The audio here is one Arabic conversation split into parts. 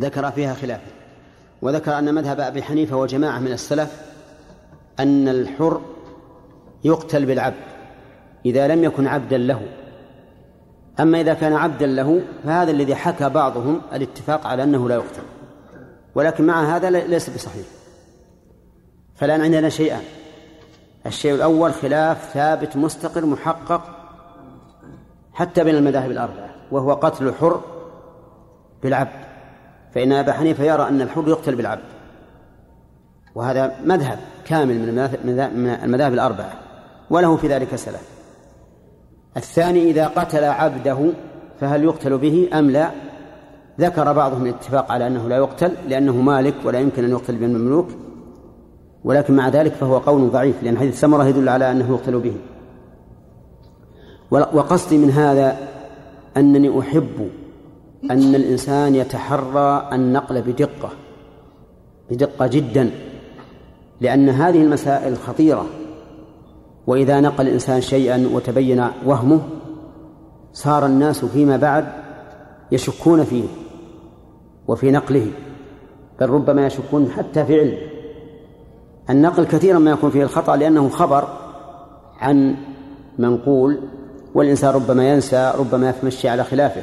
ذكر فيها خلافا وذكر أن مذهب أبي حنيفة وجماعة من السلف أن الحر يقتل بالعبد إذا لم يكن عبدا له. أما إذا كان عبدا له فهذا الذي حكى بعضهم الاتفاق على أنه لا يقتل. ولكن مع هذا ليس بصحيح. فالآن عندنا شيئان الشيء الأول خلاف ثابت مستقر محقق حتى بين المذاهب الأربعة وهو قتل الحر بالعبد. فإن أبا حنيفة يرى أن الحر يقتل بالعبد. وهذا مذهب كامل من المذاهب الأربعة وله في ذلك سلف الثاني إذا قتل عبده فهل يقتل به أم لا؟ ذكر بعضهم الاتفاق على أنه لا يقتل لأنه مالك ولا يمكن أن يقتل بالمملوك ولكن مع ذلك فهو قول ضعيف لأن حديث سمرة يدل على أنه يقتل به. وقصدي من هذا أنني أحب أن الإنسان يتحرى النقل بدقة بدقة جدا لأن هذه المسائل خطيرة. وإذا نقل الإنسان شيئا وتبين وهمه صار الناس فيما بعد يشكون فيه وفي نقله. بل ربما يشكون حتى في علمه النقل كثيرا ما يكون فيه الخطأ لأنه خبر عن منقول والإنسان ربما ينسى ربما يتمشي على خلافه.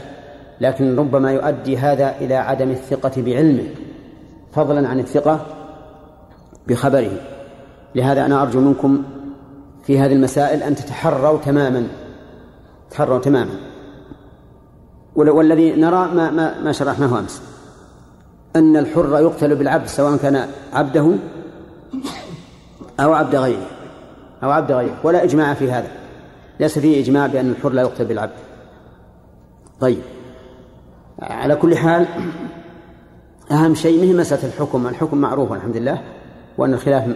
لكن ربما يؤدي هذا إلى عدم الثقة بعلمه فضلا عن الثقة بخبره. لهذا أنا أرجو منكم في هذه المسائل أن تتحروا تماما تحروا تماما. والذي نرى ما ما ما شرحناه أمس أن الحر يقتل بالعبد سواء كان عبده أو عبد غيره أو عبد غيره. ولا إجماع في هذا. ليس فيه إجماع بأن الحر لا يقتل بالعبد. طيب. على كل حال أهم شيء مهم مسألة الحكم. الحكم معروف الحمد لله وأن الخلاف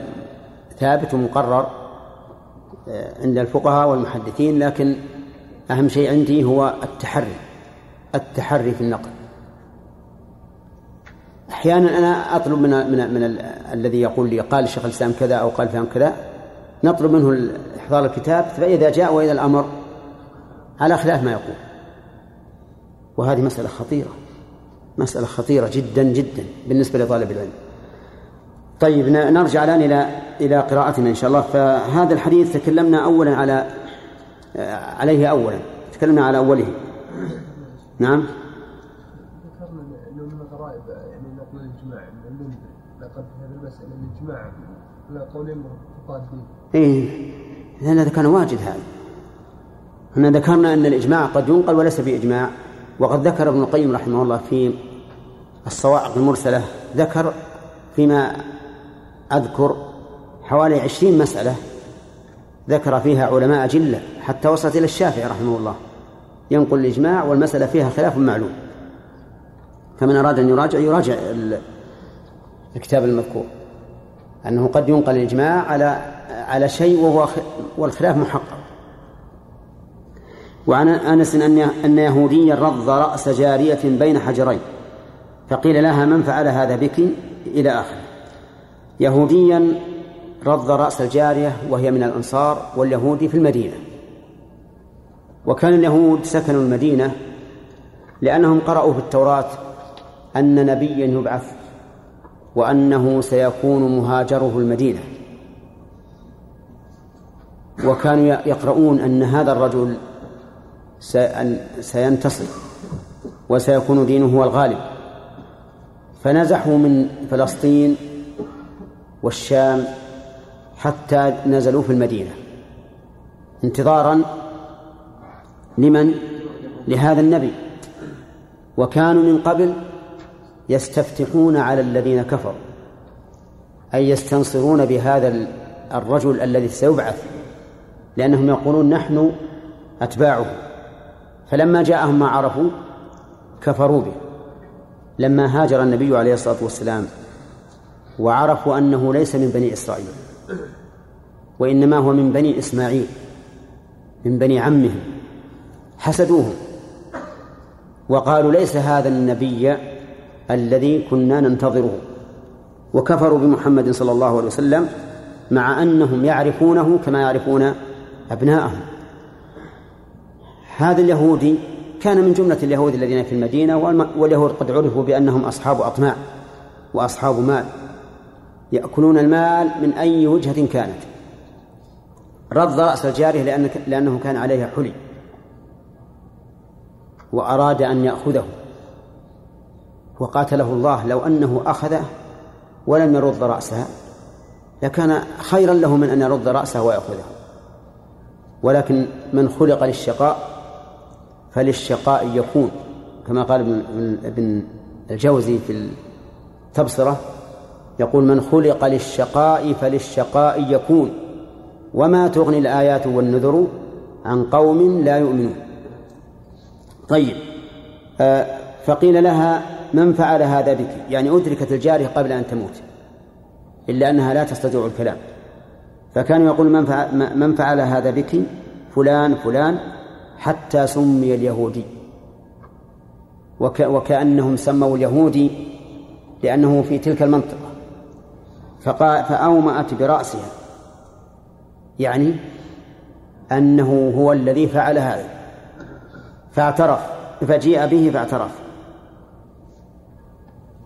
ثابت ومقرر آه، عند الفقهاء والمحدثين. لكن أهم شيء عندي هو التحري التحري في النقل. أحيانا أنا أطلب من من من الذي يقول لي قال شيخ الإسلام كذا أو قال فهم كذا نطلب منه إحضار الكتاب. فإذا جاء وإلى الأمر على خلاف ما يقول. وهذه مسألة خطيرة. مسألة خطيرة جدا جدا بالنسبة لطالب العلم. طيب نرجع الآن إلى إلى قراءتنا إن شاء الله. فهذا الحديث تكلمنا أولا على عليه أولا. تكلمنا على أوله. نعم. ذكرنا إنه من الغرائب يعني نقول الإجماع لقد هذه المسألة الإجماع على قولين متضادين. إيه. لأن هذا كان واجد هذا. إحنا ذكرنا إن الإجماع قد ينقل وليس بإجماع. وقد ذكر ابن القيم رحمه الله في الصواعق المرسلة ذكر فيما أذكر حوالي عشرين مسألة ذكر فيها علماء جلة حتى وصلت إلى الشافعي رحمه الله. ينقل الإجماع والمسألة فيها خلاف معلوم. فمن أراد أن يراجع يراجع الكتاب المذكور. أنه قد ينقل الإجماع على على شيء وهو والخلاف محقق. وعن أنس إن إن يهوديا رض رأس جارية بين حجرين فقيل لها من فعل هذا بك إلى آخره. يهوديا رض رأس الجارية وهي من الأنصار واليهودي في المدينة. وكان اليهود سكنوا المدينة لأنهم قرأوا في التوراة أن نبيا يبعث وأنه سيكون مهاجره المدينة. وكانوا يقرؤون أن هذا الرجل سينتصر وسيكون دينه هو الغالب. فنزحوا من فلسطين والشام حتى نزلوا في المدينة. انتظارا لمن؟ لهذا النبي. وكانوا من قبل يستفتحون على الذين كفروا أي يستنصرون بهذا الرجل الذي سيبعث لأنهم يقولون نحن أتباعه. فلما جاءهم ما عرفوا كفروا به. لما هاجر النبي عليه الصلاة والسلام وعرفوا أنه ليس من بني إسرائيل وإنما هو من بني إسماعيل من بني عمهم حسدوه وقالوا ليس هذا النبي الذي كنا ننتظره. وكفروا بمحمد صلى الله عليه وسلم مع أنهم يعرفونه كما يعرفون أبناءهم. هذا اليهودي كان من جملة اليهود الذين في المدينة واليهود قد عرفوا بأنهم أصحاب أطماع وأصحاب مال يأكلون المال من أي وجهة كانت. رض رأس الجارية لأن لأنه كان عليها حلي. وأراد أن يأخذه. وقاتله الله لو أنه أخذه ولم يرد رأسها لكان خيرا له من أن يرد رأسه ويأخذه. ولكن من خلق للشقاء فللشقاء يكون كما قال ابن الجوزي في التبصرة يقول من خلق للشقاء فللشقاء يكون. وما تغني الآيات والنذر عن قوم لا يؤمنون. طيب آه فقيل لها من فعل هذا بك؟ يعني أدركت الجارية قبل أن تموت إلا أنها لا تستطيع الكلام. فكانوا يقول من من فعل هذا بك؟ فلان فلان. حتى سمي اليهودي. وك وكأنهم سموا اليهودي لأنه في تلك المنطقة. فأومأت برأسها. يعني أنه هو الذي فعل هذا. فاعترف. فجيء به فاعترف.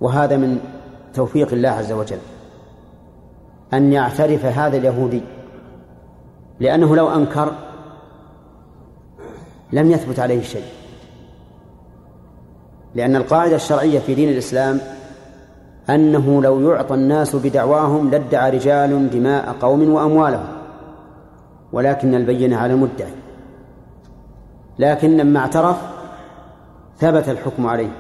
وهذا من توفيق الله عز وجل. أن يعترف هذا اليهودي. لأنه لو أنكر لم يثبت عليه شيء. لأن القاعدة الشرعية في دين الإسلام أنه لو يعطى الناس بدعواهم لادعى رجال دماء قوم وأموالهم. ولكن البينة على المدعي. لكن لما اعترف ثبت الحكم عليه.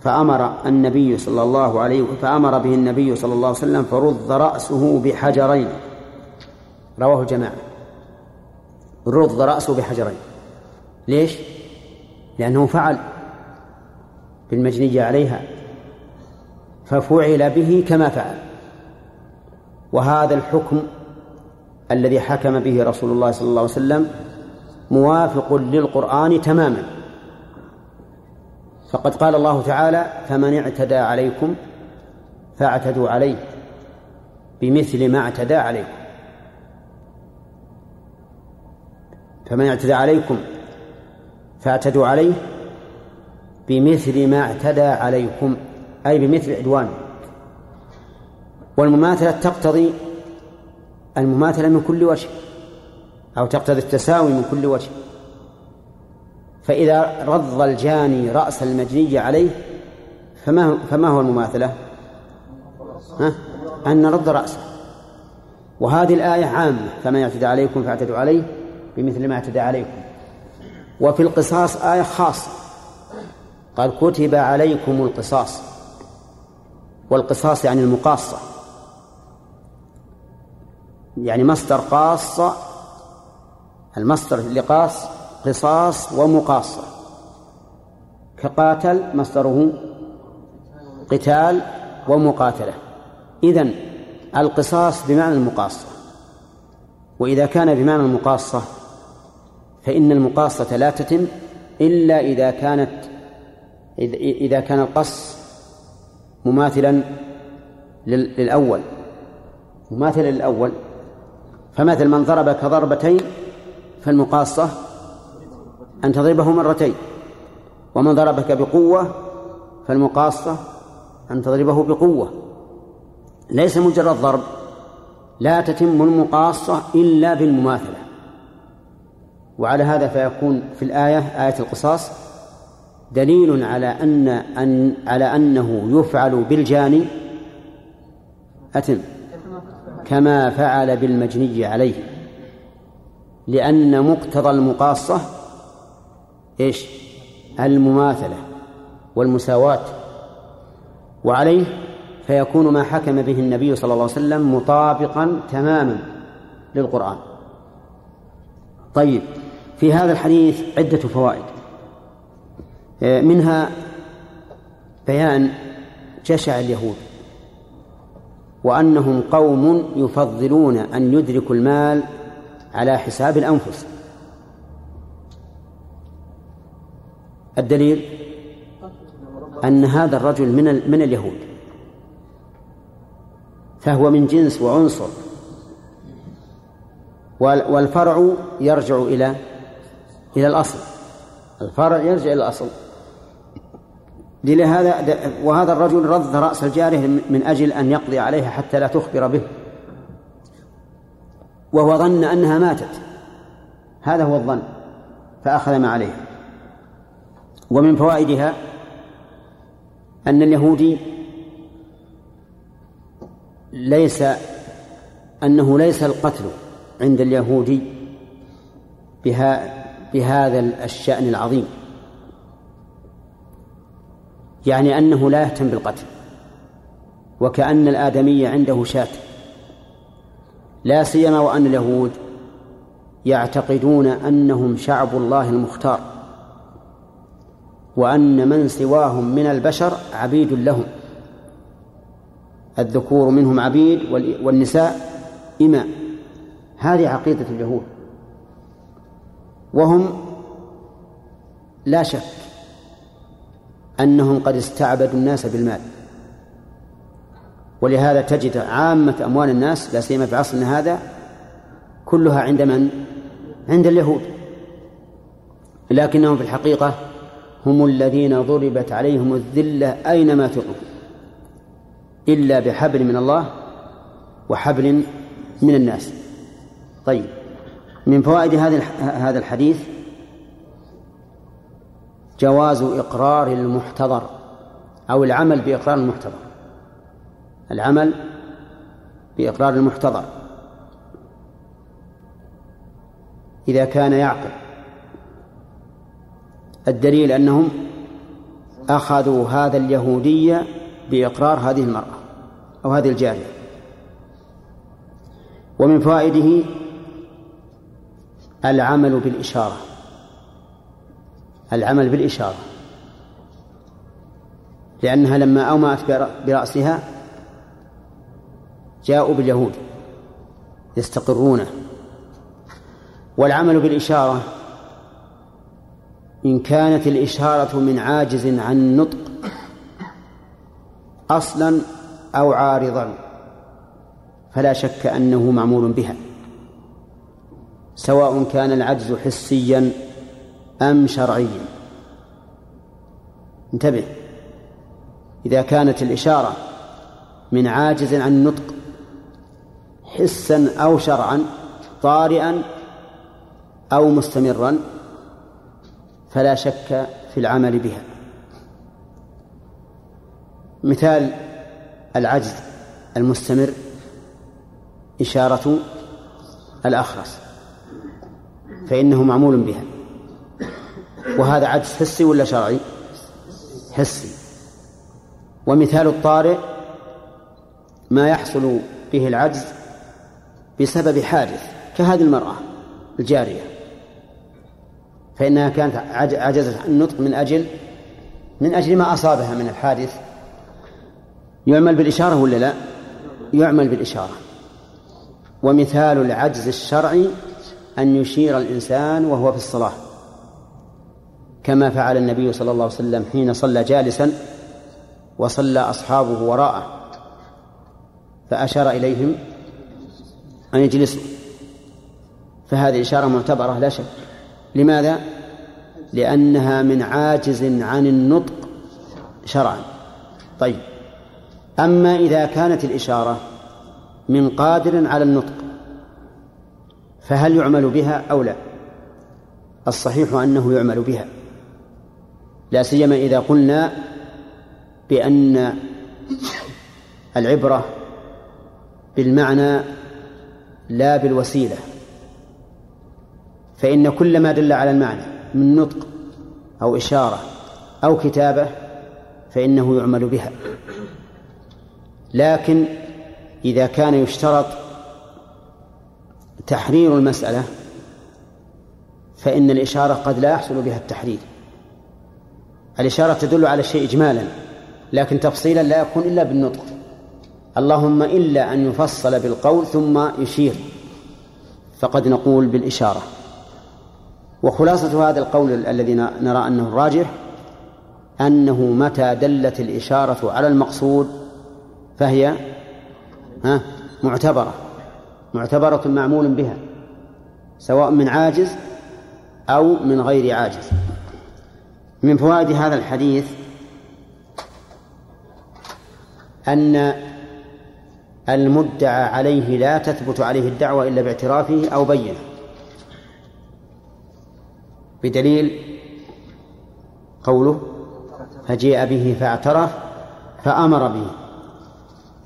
فأمر النبي صلى الله عليه فأمر به النبي صلى الله عليه وسلم فرد رأسه بحجرين. رواه الجماعة رد رأسه بحجرين. ليش؟ لأنه فعل بالمجنية عليها ففعل به كما فعل. وهذا الحكم الذي حكم به رسول الله صلى الله عليه وسلم موافق للقرآن تماما. فقد قال الله تعالى فمن اعتدى عليكم فاعتدوا عليه بمثل ما اعتدى عليكم. فمن اعتدى عليكم فأعتدوا عليه بمثل ما اعتدى عليكم أي بمثل عدوانه والمماثلة تقتضي المماثلة من كل وجه أو تقتضي التساوي من كل وجه فإذا رض الجاني رأس المجني عليه فما فما هو المماثلة؟ ها؟ أن نرد رأسه وهذه الآية عامة فمن اعتدى عليكم فاعتدوا عليه بمثل ما اعتدى عليكم وفي القصاص آية خاصة. قال كتب عليكم القصاص. والقصاص يعني المقاصة. يعني مصدر قاصة المصدر لقاص قصاص ومقاصة. كقاتل مصدره قتال ومقاتلة. إذن القصاص بمعنى المقاصة. وإذا كان بمعنى المقاصة فإن المقاصة لا تتم إلا إذا كانت إذا كان القص مماثلا للأول. مماثلا للأول. فمثل من ضربك ضربتين فالمقاصة أن تضربه مرتين. ومن ضربك بقوة فالمقاصة أن تضربه بقوة. ليس مجرد ضرب لا تتم المقاصة إلا بالمماثلة. وعلى هذا فيكون في الآية آية القصاص دليل على أن, أن على أنه يفعل بالجاني أتم كما فعل بالمجني عليه. لأن مقتضى المقاصة إيش؟ المماثلة والمساواة. وعليه فيكون ما حكم به النبي صلى الله عليه وسلم مطابقا تماما للقرآن. طيب في هذا الحديث عدة فوائد. آه، منها بيان جشع اليهود وأنهم قوم يفضلون أن يدركوا المال على حساب الأنفس. الدليل؟ أن هذا الرجل من من اليهود. فهو من جنس وعنصر. والفرع يرجع إلى إلى الأصل. الفرع يرجع إلى الأصل. لهذا وهذا الرجل رد رأس الجارية من أجل أن يقضي عليها حتى لا تخبر به. وهو ظن أنها ماتت. هذا هو الظن. فأخذ ما عليها ومن فوائدها أن اليهودي ليس أنه ليس القتل عند اليهودي بها بهذا الشأن العظيم. يعني أنه لا يهتم بالقتل. وكأن الآدمي عنده شاة. لا سيما وأن اليهود يعتقدون أنهم شعب الله المختار. وأن من سواهم من البشر عبيد لهم. الذكور منهم عبيد والنساء إماء. هذه عقيدة اليهود. وهم لا شك أنهم قد استعبدوا الناس بالمال. ولهذا تجد عامة أموال الناس لا سيما في عصرنا هذا كلها عند من؟ عند اليهود. لكنهم في الحقيقة هم الذين ضربت عليهم الذلة أينما تقوا إلا بحبل من الله وحبل من الناس. طيب. من فوائد هذا الحديث جواز إقرار المحتضر أو العمل بإقرار المحتضر. العمل بإقرار المحتضر. إذا كان يعقل. الدليل أنهم أخذوا هذا اليهودية بإقرار هذه المرأة أو هذه الجارية. ومن فوائده العمل بالإشارة. العمل بالإشارة. لأنها لما أومأت برأسها جاءوا باليهود يستقرونه والعمل بالإشارة إن كانت الإشارة من عاجز عن النطق أصلا أو عارضا فلا شك أنه معمول بها. سواء كان العجز حسيا أم شرعيا. انتبه. إذا كانت الإشارة من عاجز عن النطق حسا أو شرعا طارئا أو مستمرا فلا شك في العمل بها. مثال العجز المستمر إشارة الأخرس. فإنه معمول بها. وهذا عجز حسي ولا شرعي؟ حسي. ومثال الطارئ ما يحصل به العجز بسبب حادث كهذه المرأة الجارية. فإنها كانت عجزت عن النطق من أجل من أجل ما أصابها من الحادث. يعمل بالإشارة ولا لا؟ يعمل بالإشارة. ومثال العجز الشرعي أن يشير الإنسان وهو في الصلاة. كما فعل النبي صلى الله عليه وسلم حين صلى جالسا وصلى أصحابه وراءه فأشار إليهم أن يجلسوا فهذه إشارة معتبرة لا شك. لماذا؟ لأنها من عاجز عن النطق شرعا. طيب. أما إذا كانت الإشارة من قادر على النطق فهل يعمل بها أو لا؟ الصحيح أنه يعمل بها. لا سيما إذا قلنا بأن العبرة بالمعنى لا بالوسيلة فإن كل ما دل على المعنى من نطق أو إشارة أو كتابة فإنه يعمل بها. لكن إذا كان يشترط تحرير المسألة فإن الإشارة قد لا يحصل بها التحرير. الإشارة تدل على الشيء إجمالا لكن تفصيلا لا يكون إلا بالنطق. اللهم إلا أن يفصل بالقول ثم يشير. فقد نقول بالإشارة. وخلاصة هذا القول الذي نرى أنه الراجح أنه متى دلت الإشارة على المقصود فهي معتبرة. معتبرة معمول بها سواء من عاجز أو من غير عاجز. من فوائد هذا الحديث أن المدعى عليه لا تثبت عليه الدعوة إلا باعترافه أو بينة. بدليل قوله فجيء به فاعترف فأمر به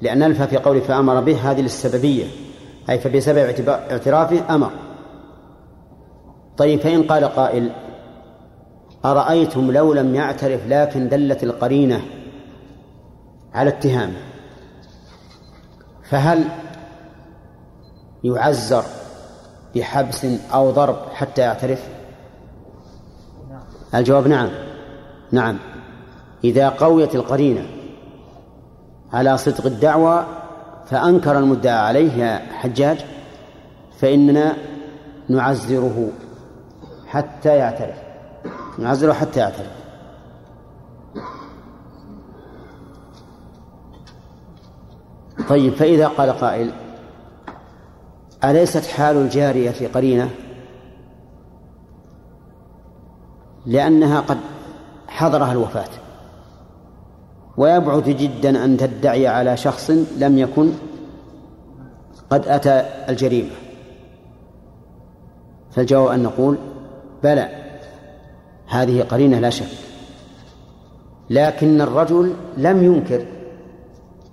لأن ألف في قوله فأمر به هذه للسببية. أي فبسبب اعترافه أمر طيب فإن قال قائل أرأيتم لو لم يعترف لكن دلت القرينة على اتهامه فهل يعزر بحبس أو ضرب حتى يعترف؟ الجواب نعم. نعم. إذا قويت القرينة على صدق الدعوة فأنكر المدعى عليه يا حجاج فإننا نعزره حتى يعترف. نعزره حتى يعترف. طيب فإذا قال قائل أليست حال الجارية في قرينة؟ لأنها قد حضرها الوفاة. ويبعد جدا أن تدعي على شخص لم يكن قد أتى الجريمة. فالجواب أن نقول بلى هذه قرينة لا شك. لكن الرجل لم ينكر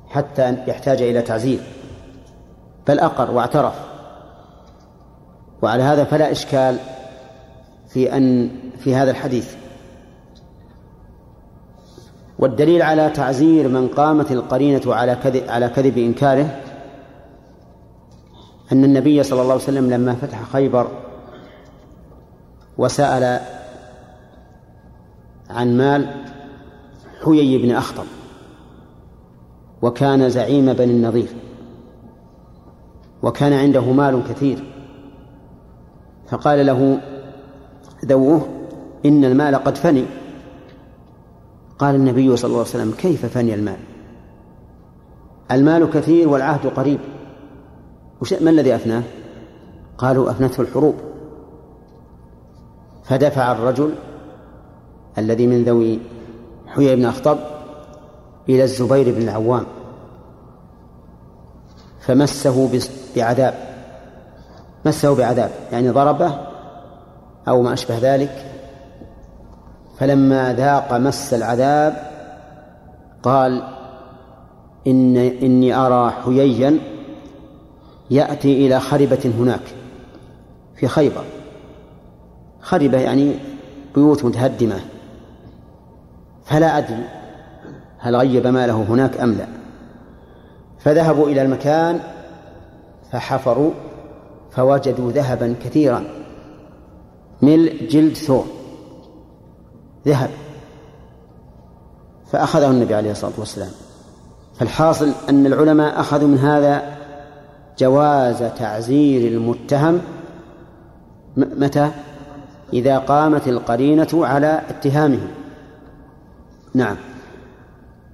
حتى يحتاج إلى تعزير بل أقر واعترف. وعلى هذا فلا إشكال في أن في هذا الحديث. والدليل على تعزير من قامت القرينة على كذب على كذب إنكاره أن النبي صلى الله عليه وسلم لما فتح خيبر وسأل عن مال حيي بن أخطب وكان زعيم بني النظير وكان عنده مال كثير فقال له ذووه إن المال قد فني قال النبي صلى الله عليه وسلم كيف فني المال؟ المال كثير والعهد قريب. وش ما الذي أفناه؟ قالوا أفنته الحروب. فدفع الرجل الذي من ذوي حيي بن أخطب إلى الزبير بن العوام فمسه بعذاب مسه بعذاب يعني ضربه أو ما أشبه ذلك فلما ذاق مس العذاب قال إن إني أرى حييا يأتي إلى خربة هناك في خيبر. خربة يعني بيوت متهدمة. فلا أدري هل غيب ماله هناك أم لا. فذهبوا إلى المكان فحفروا فوجدوا ذهبا كثيرا ملء جلد ثور ذهب. فأخذه النبي عليه الصلاة والسلام. فالحاصل أن العلماء أخذوا من هذا جواز تعزير المتهم متى؟ إذا قامت القرينة على اتهامه. نعم.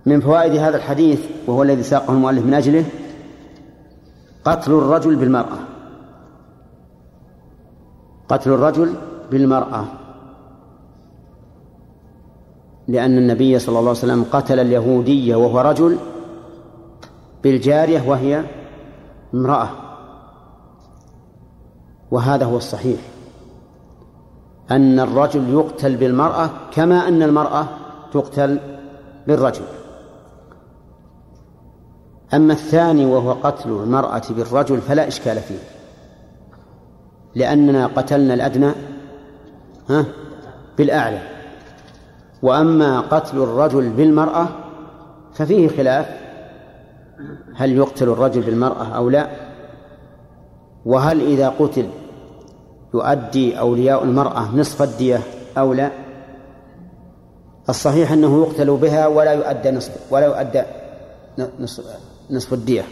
من فوائد هذا الحديث وهو الذي ساقه المؤلف من أجله قتل الرجل بالمرأة. قتل الرجل بالمرأة. لأن النبي صلى الله عليه وسلم قتل اليهودية وهو رجل بالجارية وهي امرأة. وهذا هو الصحيح. أن الرجل يقتل بالمرأة كما أن المرأة تقتل بالرجل. أما الثاني وهو قتل المرأة بالرجل فلا إشكال فيه. لأننا قتلنا الأدنى ها بالأعلى. وأما قتل الرجل بالمرأة ففيه خلاف. هل يقتل الرجل بالمرأة أو لا؟ وهل إذا قتل يؤدي أولياء المرأة نصف الدية أو لا؟ الصحيح أنه يقتل بها ولا يؤدى نصف ولا يؤدى نصف, نصف الدية.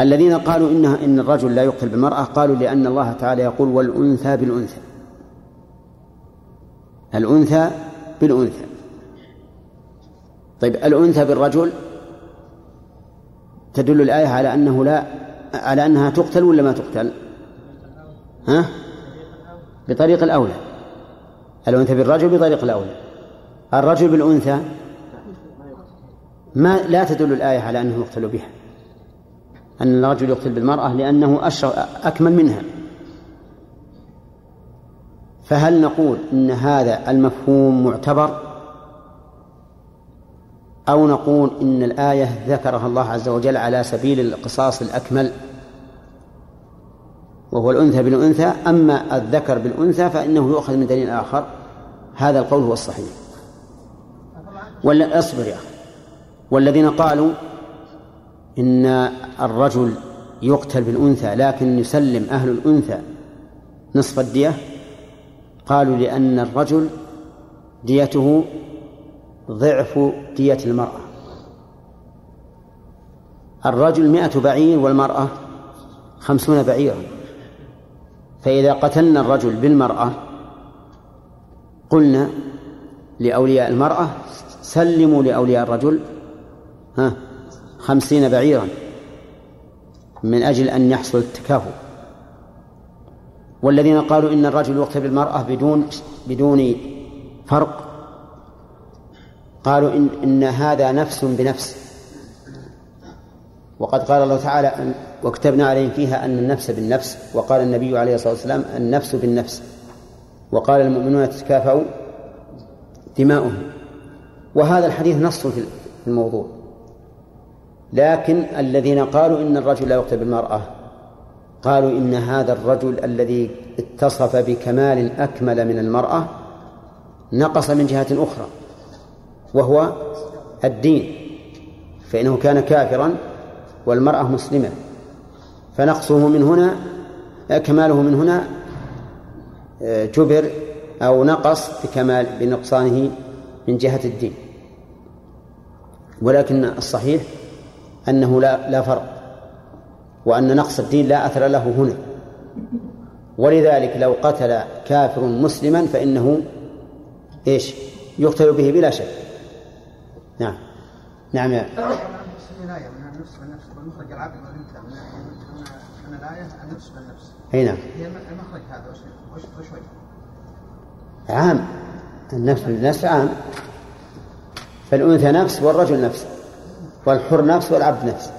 الذين قالوا إنها إن الرجل لا يقتل بالمرأة قالوا لأن الله تعالى يقول والأنثى بالأنثى. الأنثى بالأنثى. طيب الأنثى بالرجل تدل الآية على أنه لا على أنها تقتل ولا ما تقتل؟ ها؟ بطريق الأولى. الأنثى بالرجل بطريق الأولى. الرجل بالأنثى ما لا تدل الآية على أنه يقتل بها. أن الرجل يقتل بالمرأة لأنه أشر أكمل منها. فهل نقول إن هذا المفهوم معتبر؟ أو نقول إن الآية ذكرها الله عز وجل على سبيل القصاص الأكمل؟ وهو الأنثى بالأنثى أما الذكر بالأنثى فإنه يؤخذ من دليل آخر. هذا القول هو الصحيح. ولا اصبر يا أخي. والذين قالوا إن الرجل يقتل بالأنثى لكن يسلم أهل الأنثى نصف الدية قالوا لأن الرجل ديته ضعف دية المرأة. الرجل مئة بعير والمرأة خمسون بعيرا. فإذا قتلنا الرجل بالمرأة قلنا لأولياء المرأة سلموا لأولياء الرجل ها خمسين بعيرا من أجل أن يحصل التكافؤ. والذين قالوا إن الرجل يقتل بالمرأة بدون بدون فرق قالوا إن, إن هذا نفس بنفس. وقد قال الله تعالى وكتبنا عليهم فيها أن النفس بالنفس وقال النبي عليه الصلاة والسلام النفس بالنفس. وقال المؤمنون تتكافأوا دماؤهم. وهذا الحديث نص في الموضوع. لكن الذين قالوا إن الرجل لا يقتل بالمرأة قالوا إن هذا الرجل الذي اتصف بكمال أكمل من المرأة نقص من جهة أخرى وهو الدين فإنه كان كافرا والمرأة مسلمة. فنقصه من هنا كماله من هنا جبر أو نقص بكمال بنقصانه من جهة الدين. ولكن الصحيح أنه لا لا فرق. وأن نقص الدين لا أثر له هنا ولذلك لو قتل كافر مسلما فإنه إيش؟ يقتل به بلا شك. نعم. نعم يا. والمخرج العبد والأنثى من النفس. أي نعم. هي المخرج هذا وش؟ عام النفس بالنفس عام فالأنثى نفس والرجل نفس والحر نفس والعبد نفس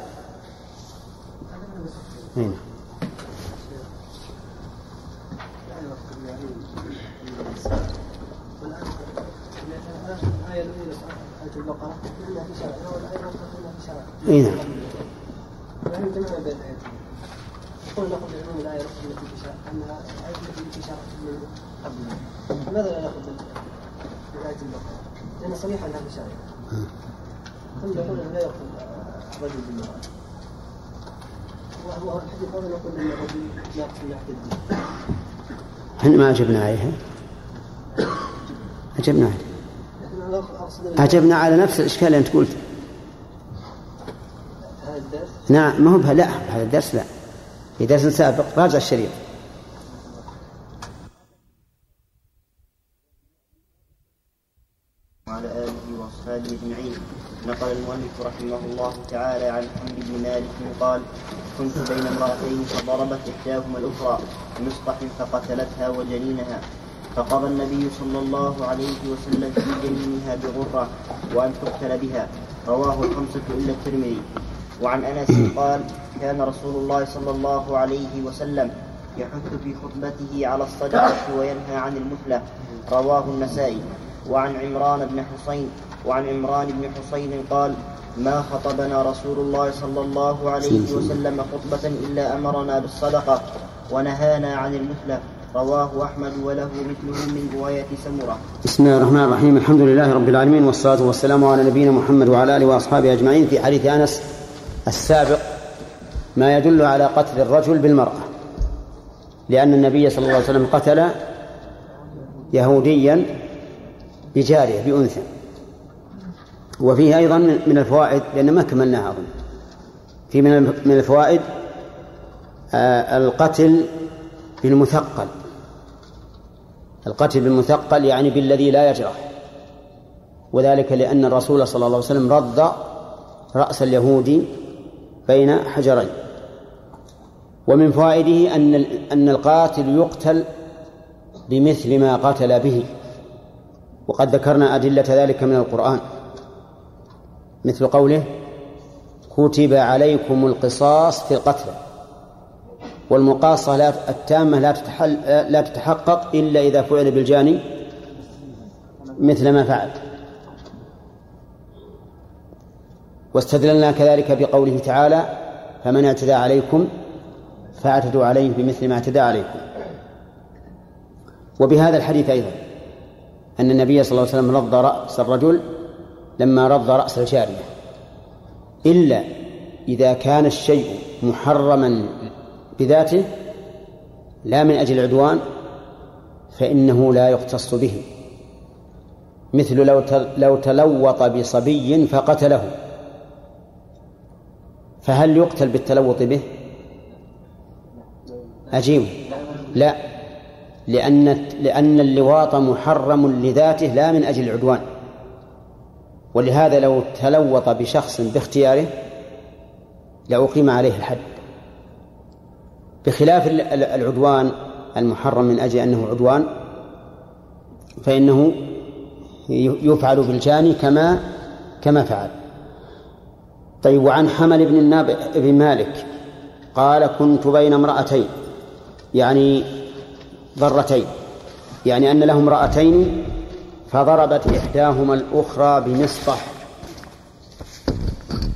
شرع من قبل لماذا لا ناخذ من إيه البقره؟ لأن صريحه انها في شرع. ثم يقول لا يقتل الرجل بالمراه. وهو الحديث هذا نقول ان الرجل يقتل من الدين. إحنا ما أجبنا عليها. أجبنا عليها. أجبنا على نفس الإشكال اللي أنت قلته نعم ما هو لا هذا الدرس لا في درس سابق راجع الشريط وعلى آله وأصحابه أجمعين نقل المؤلف رحمه الله تعالى عن حمد بن مالك قال كنت بين امرأتين فضربت إحداهما الأخرى بمصطح فقتلتها وجنينها. فقضى النبي صلى الله عليه وسلم في جنينها بغرة وأن تقتل بها. رواه الخمسة إلا الترمذي. وعن أنس قال كان رسول الله صلى الله عليه وسلم يحث في خطبته على الصدقة وينهى عن المثلة رواه النسائي. وعن عمران بن حسين وعن عمران بن حسين قال ما خطبنا رسول الله صلى الله عليه وسلم خطبة إلا أمرنا بالصدقة ونهانا عن المثلة. رواه أحمد وله مثله من رواية سمرة. بسم الله الرحمن الرحيم. الحمد لله رب العالمين والصلاة والسلام على نبينا محمد وعلى آله وأصحابه أجمعين. في حديث أنس السابق ما يدل على قتل الرجل بالمرأة لأن النبي صلى الله عليه وسلم قتل يهوديا بجارية بأنثى. وفيه أيضا من الفوائد لأن ما كملناها أظن. في من الفوائد آه، القتل بالمثقل. القتل بالمثقل يعني بالذي لا يجرح. وذلك لأن الرسول صلى الله عليه وسلم رد رأس اليهودي بين حجرين. ومن فوائده أن أن القاتل يقتل بمثل ما قتل به. وقد ذكرنا أدلة ذلك من القرآن. مثل قوله كتب عليكم القصاص في القتل والمقاصة لا التامة لا تتحل لا تتحقق إلا إذا فعل بالجاني مثل ما فعل. واستدللنا كذلك بقوله تعالى فمن اعتدى عليكم فاعتدوا عليه بمثل ما اعتدى عليكم. وبهذا الحديث أيضا أن النبي صلى الله عليه وسلم رض رأس الرجل لما رض رأس الجارية. إلا إذا كان الشيء محرما بذاته لا من أجل العدوان فإنه لا يختص به. مثل لو لو تلوط بصبي فقتله. فهل يقتل بالتلوط به؟ أجيب لا. لأن لأن اللواط محرم لذاته لا من أجل العدوان. ولهذا لو تلوط بشخص باختياره لأقيم عليه الحد. بخلاف العدوان المحرم من أجل أنه عدوان فإنه يفعل بالجاني كما كما فعل. طيب وعن حمل بن الناب بن مالك قال كنت بين امرأتين يعني ضرتين يعني أن له امرأتين فضربت إحداهما الأخرى بمسطح.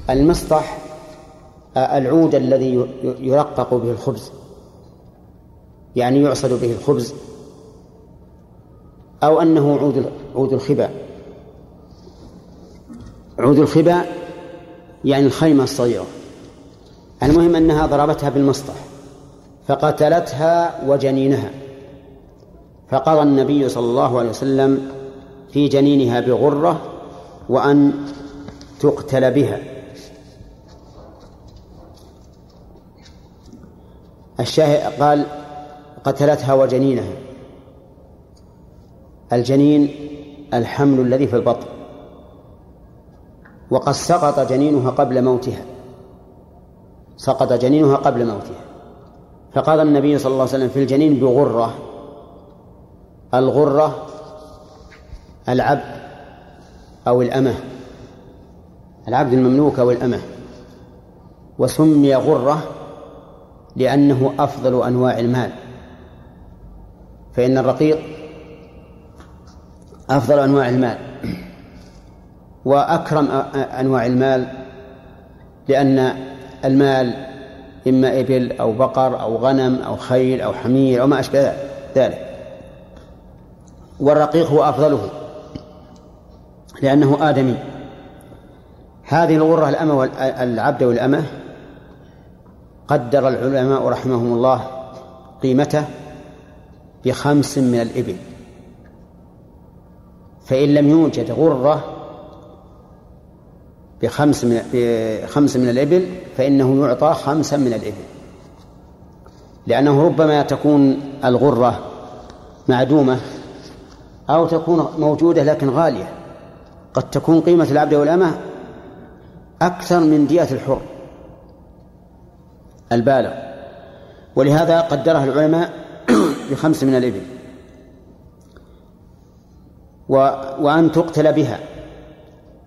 المسطح العود الذي يرقق به الخبز. يعني يعصد به الخبز. أو أنه عود عود الخبا. عود الخبا يعني الخيمة الصغيرة. المهم أنها ضربتها بالمسطح فقتلتها وجنينها. فقضى النبي صلى الله عليه وسلم في جنينها بغرة وأن تقتل بها. الشاهد قال قتلتها وجنينها. الجنين الحمل الذي في البطن. وقد سقط جنينها قبل موتها. سقط جنينها قبل موتها. فقال النبي صلى الله عليه وسلم في الجنين بغرة. الغرة العبد أو الأمة. العبد المملوك أو الأمة. وسمي غرة لأنه أفضل أنواع المال. فإن الرقيق أفضل أنواع المال. وأكرم أنواع المال لأن المال إما إبل أو بقر أو غنم أو خيل أو حمير أو ما أشبه ذلك. والرقيق هو أفضله. لأنه آدمي. هذه الغرة الأمة والعبد والأمة قدر العلماء رحمهم الله قيمته بخمس من الإبل. فإن لم يوجد غرة بخمس من بخمس من الإبل فإنه يعطى خمسا من الإبل. لأنه ربما تكون الغرة معدومة أو تكون موجودة لكن غالية. قد تكون قيمة العبد والأمة أكثر من دية الحر البالغ. ولهذا قدرها العلماء بخمس من الإبل. و... وأن تقتل بها.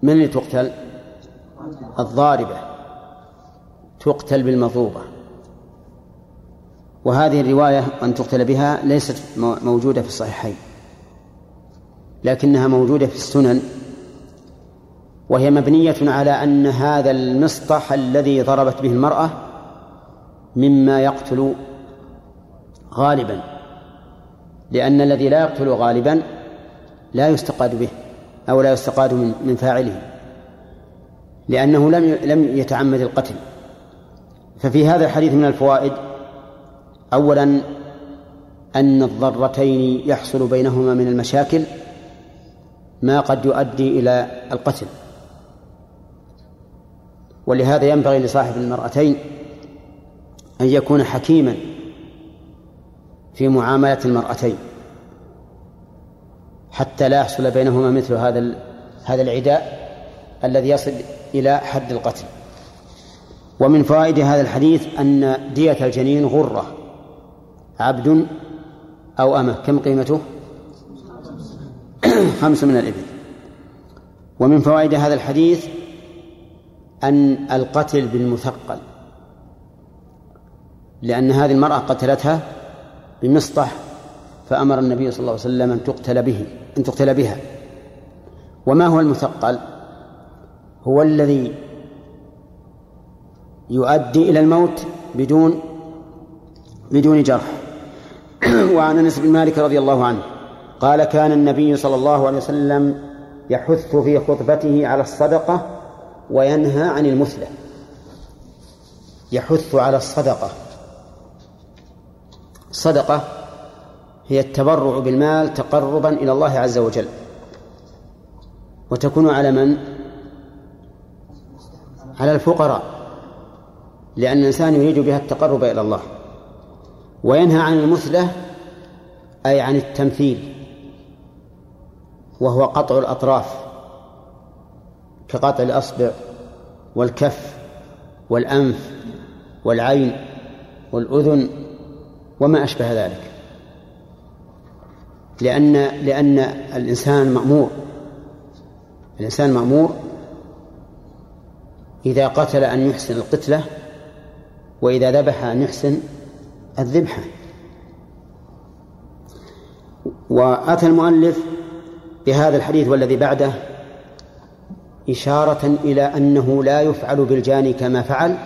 من اللي تقتل؟ الضاربة. تقتل بالمضروبة وهذه الرواية أن تقتل بها ليست موجودة في الصحيحين لكنها موجودة في السنن. وهي مبنية على أن هذا المسطح الذي ضربت به المرأة مما يقتل غالبا لأن الذي لا يقتل غالبا لا يستقاد به أو لا يستقاد من من فاعله لأنه لم لم يتعمد القتل. ففي هذا الحديث من الفوائد أولا أن الضرتين يحصل بينهما من المشاكل ما قد يؤدي إلى القتل. ولهذا ينبغي لصاحب المرأتين أن يكون حكيما في معاملة المرأتين حتى لا يحصل بينهما مثل هذا هذا العداء الذي يصل إلى حد القتل. ومن فوائد هذا الحديث أن دية الجنين غرة عبد أو أمة كم قيمته؟ خمس من الإبل. ومن فوائد هذا الحديث أن القتل بالمثقل لأن هذه المرأة قتلتها بمسطح فأمر النبي صلى الله عليه وسلم أن تقتل به أن تقتل بها. وما هو المثقل؟ هو الذي يؤدي إلى الموت بدون بدون جرح. وعن أنس بن مالك رضي الله عنه قال كان النبي صلى الله عليه وسلم يحث في خطبته على الصدقة وينهى عن المثله يحث على الصدقة. الصدقه هي التبرع بالمال تقربا إلى الله عز وجل. وتكون على من؟ على الفقراء. لأن الإنسان يريد بها التقرب إلى الله. وينهى عن المثلة أي عن التمثيل. وهو قطع الأطراف. كقطع الأصبع والكف والأنف والعين والأذن وما أشبه ذلك. لأن لأن الإنسان مأمور. الإنسان مأمور إذا قتل أن يحسن القتلة وإذا ذبح أن يحسن الذبحة وأتى المؤلف بهذا الحديث والذي بعده إشارة إلى أنه لا يفعل بالجاني كما فعل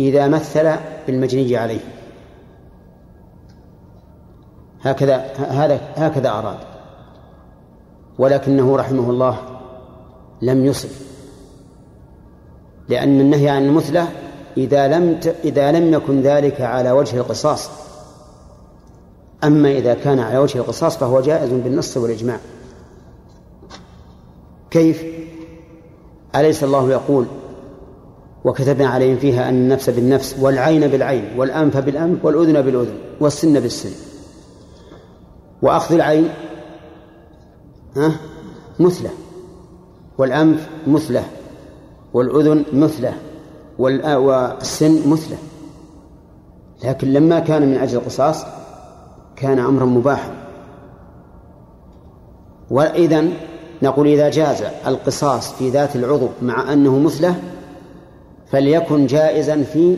إذا مثل بالمجني عليه. هكذا هذا هكذا أراد. ولكنه رحمه الله لم يصب لأن النهي عن المثلة إذا لم ت... إذا لم يكن ذلك على وجه القصاص أما إذا كان على وجه القصاص فهو جائز بالنص والإجماع. كيف؟ أليس الله يقول؟ وكتبنا عليهم فيها أن النفس بالنفس والعين بالعين والأنف بالأنف والأذن بالأذن والسن بالسن. وأخذ العين ها؟ مثله. والأنف مثله. والأذن مثله. والسن مثله. لكن لما كان من أجل القصاص كان أمرا مباحا. وإذا نقول إذا جاز القصاص في ذات العضو مع أنه مثله فليكن جائزا في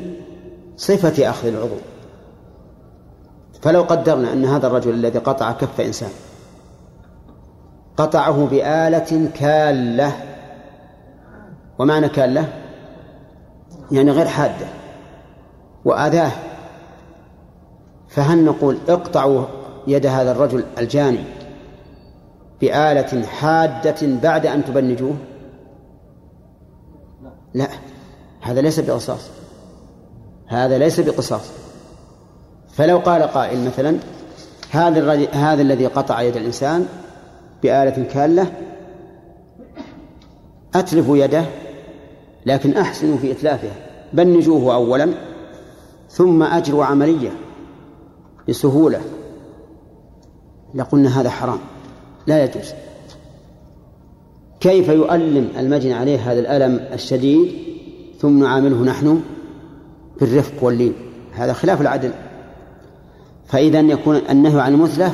صفة أخذ العضو. فلو قدرنا أن هذا الرجل الذي قطع كف إنسان قطعه بآلة كالة. ومعنى كالة؟ يعني غير حادة. وآذاه. فهل نقول اقطعوا يد هذا الرجل الجاني بآلة حادة بعد أن تبنجوه؟ لا هذا ليس بقصاص. هذا ليس بقصاص. فلو قال قائل مثلا هذا هذا الذي قطع يد الإنسان بآلة كالة أتلفوا يده لكن أحسنوا في إتلافها بنجوه أولا ثم أجروا عملية بسهولة. لقلنا هذا حرام. لا يجوز. كيف يؤلم المجني عليه هذا الألم الشديد ثم نعامله نحن بالرفق واللين؟ هذا خلاف العدل. فإذا يكون النهي عن المثلة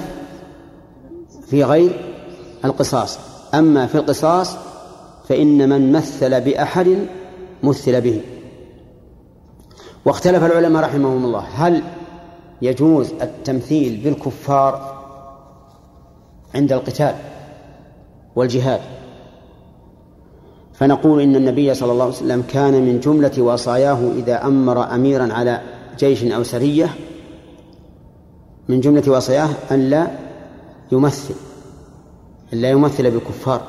في غير القصاص. أما في القصاص فإن من مثل بأحد مثل به. واختلف العلماء رحمهم الله. هل يجوز التمثيل بالكفار عند القتال والجهاد. فنقول إن النبي صلى الله عليه وسلم كان من جملة وصاياه إذا أمر أميرا على جيش أو سرية من جملة وصاياه أن لا يمثل أن لا يمثل بالكفار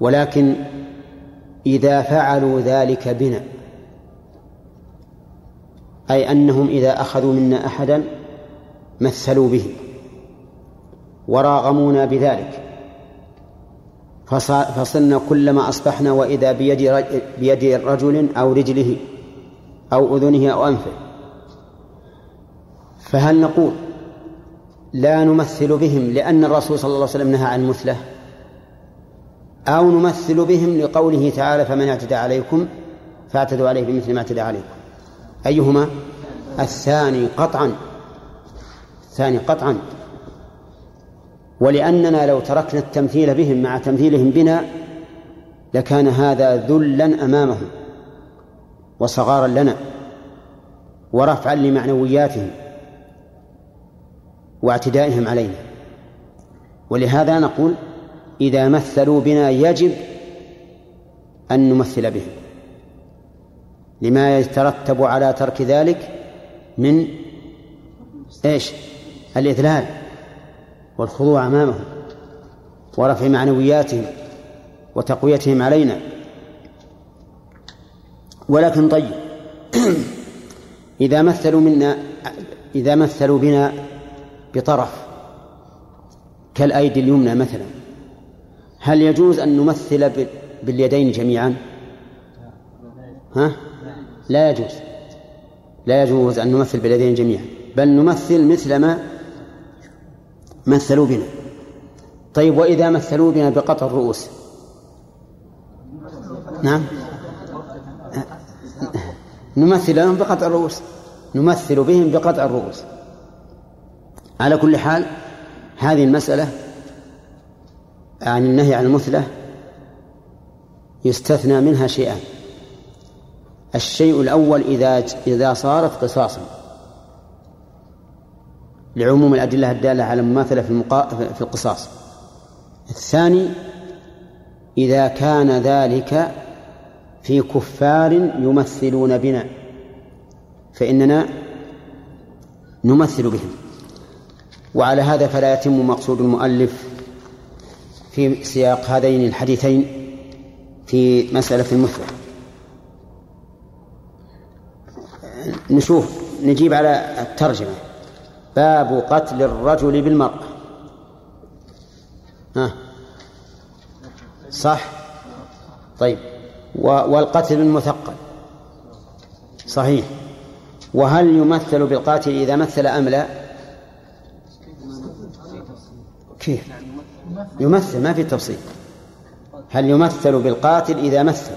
ولكن إذا فعلوا ذلك بنا أي أنهم إذا أخذوا منا أحدا مثلوا به وراغمونا بذلك. فصرنا كلما أصبحنا وإذا بيد بيد رجل أو رجله أو أذنه أو أنفه. فهل نقول لا نمثل بهم لأن الرسول صلى الله عليه وسلم نهى عن مثله؟ أو نمثل بهم لقوله تعالى فمن اعتدى عليكم فاعتدوا عليه بمثل ما اعتدى عليكم. أيهما؟ الثاني قطعا. الثاني قطعا. ولأننا لو تركنا التمثيل بهم مع تمثيلهم بنا لكان هذا ذلا أمامهم وصغارا لنا ورفعا لمعنوياتهم واعتدائهم علينا. ولهذا نقول إذا مثلوا بنا يجب أن نمثل بهم. لما يترتب على ترك ذلك من إيش؟ الإذلال والخضوع أمامهم ورفع معنوياتهم وتقويتهم علينا. ولكن طيب إذا مثلوا منا إذا مثلوا بنا بطرف كالأيدي اليمنى مثلا هل يجوز أن نمثل باليدين جميعا؟ ها؟ لا يجوز. لا يجوز أن نمثل باليدين جميعا بل نمثل مثل ما مثلوا بنا. طيب وإذا مثلوا بنا بقطع الرؤوس؟ نعم. نمثل لهم بقطع الرؤوس. نمثل بهم بقطع الرؤوس. على كل حال هذه المسألة عن النهي عن المثلة يستثنى منها شيئان. الشيء الأول إذا إذا صارت قصاصا. لعموم الأدلة الدالة على المماثلة في المقا... في القصاص. الثاني إذا كان ذلك في كفار يمثلون بنا فإننا نمثل بهم. وعلى هذا فلا يتم مقصود المؤلف في سياق هذين الحديثين في مسألة المثلى نشوف نجيب على الترجمة. باب قتل الرجل بالمرأة ها؟ صح؟ طيب. والقتل المثقل. صحيح. وهل يمثل بالقاتل إذا مثل أم لا؟ كيف؟ يمثل ما في تفصيل. هل يمثل بالقاتل إذا مثل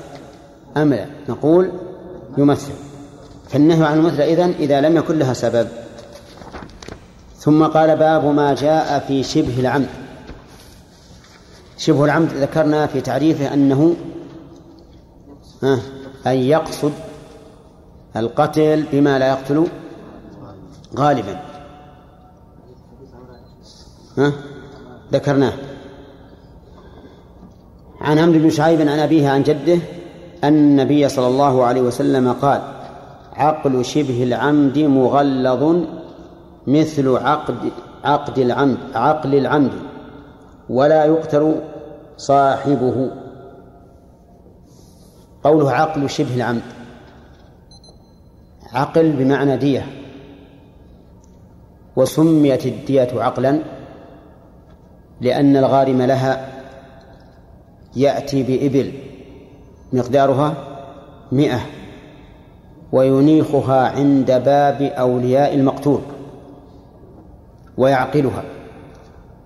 أم لا؟ نقول يمثل. فالنهي عن المثل إذن إذا لم يكن لها سبب. ثم قال باب ما جاء في شبه العمد. شبه العمد ذكرنا في تعريفه أنه أن يقصد القتل بما لا يقتل غالبا. ها ذكرناه. عن عمرو بن شعيب عن أبيه عن جده أن النبي صلى الله عليه وسلم قال عقل شبه العمد مغلظ مثل عقد عقد العمد عقل العمد ولا يقتل صاحبه. قوله عقل شبه العمد. عقل بمعنى دية. وسميت الدية عقلا لأن الغارم لها يأتي بإبل مقدارها مئة وينيخها عند باب أولياء المقتول. ويعقلها.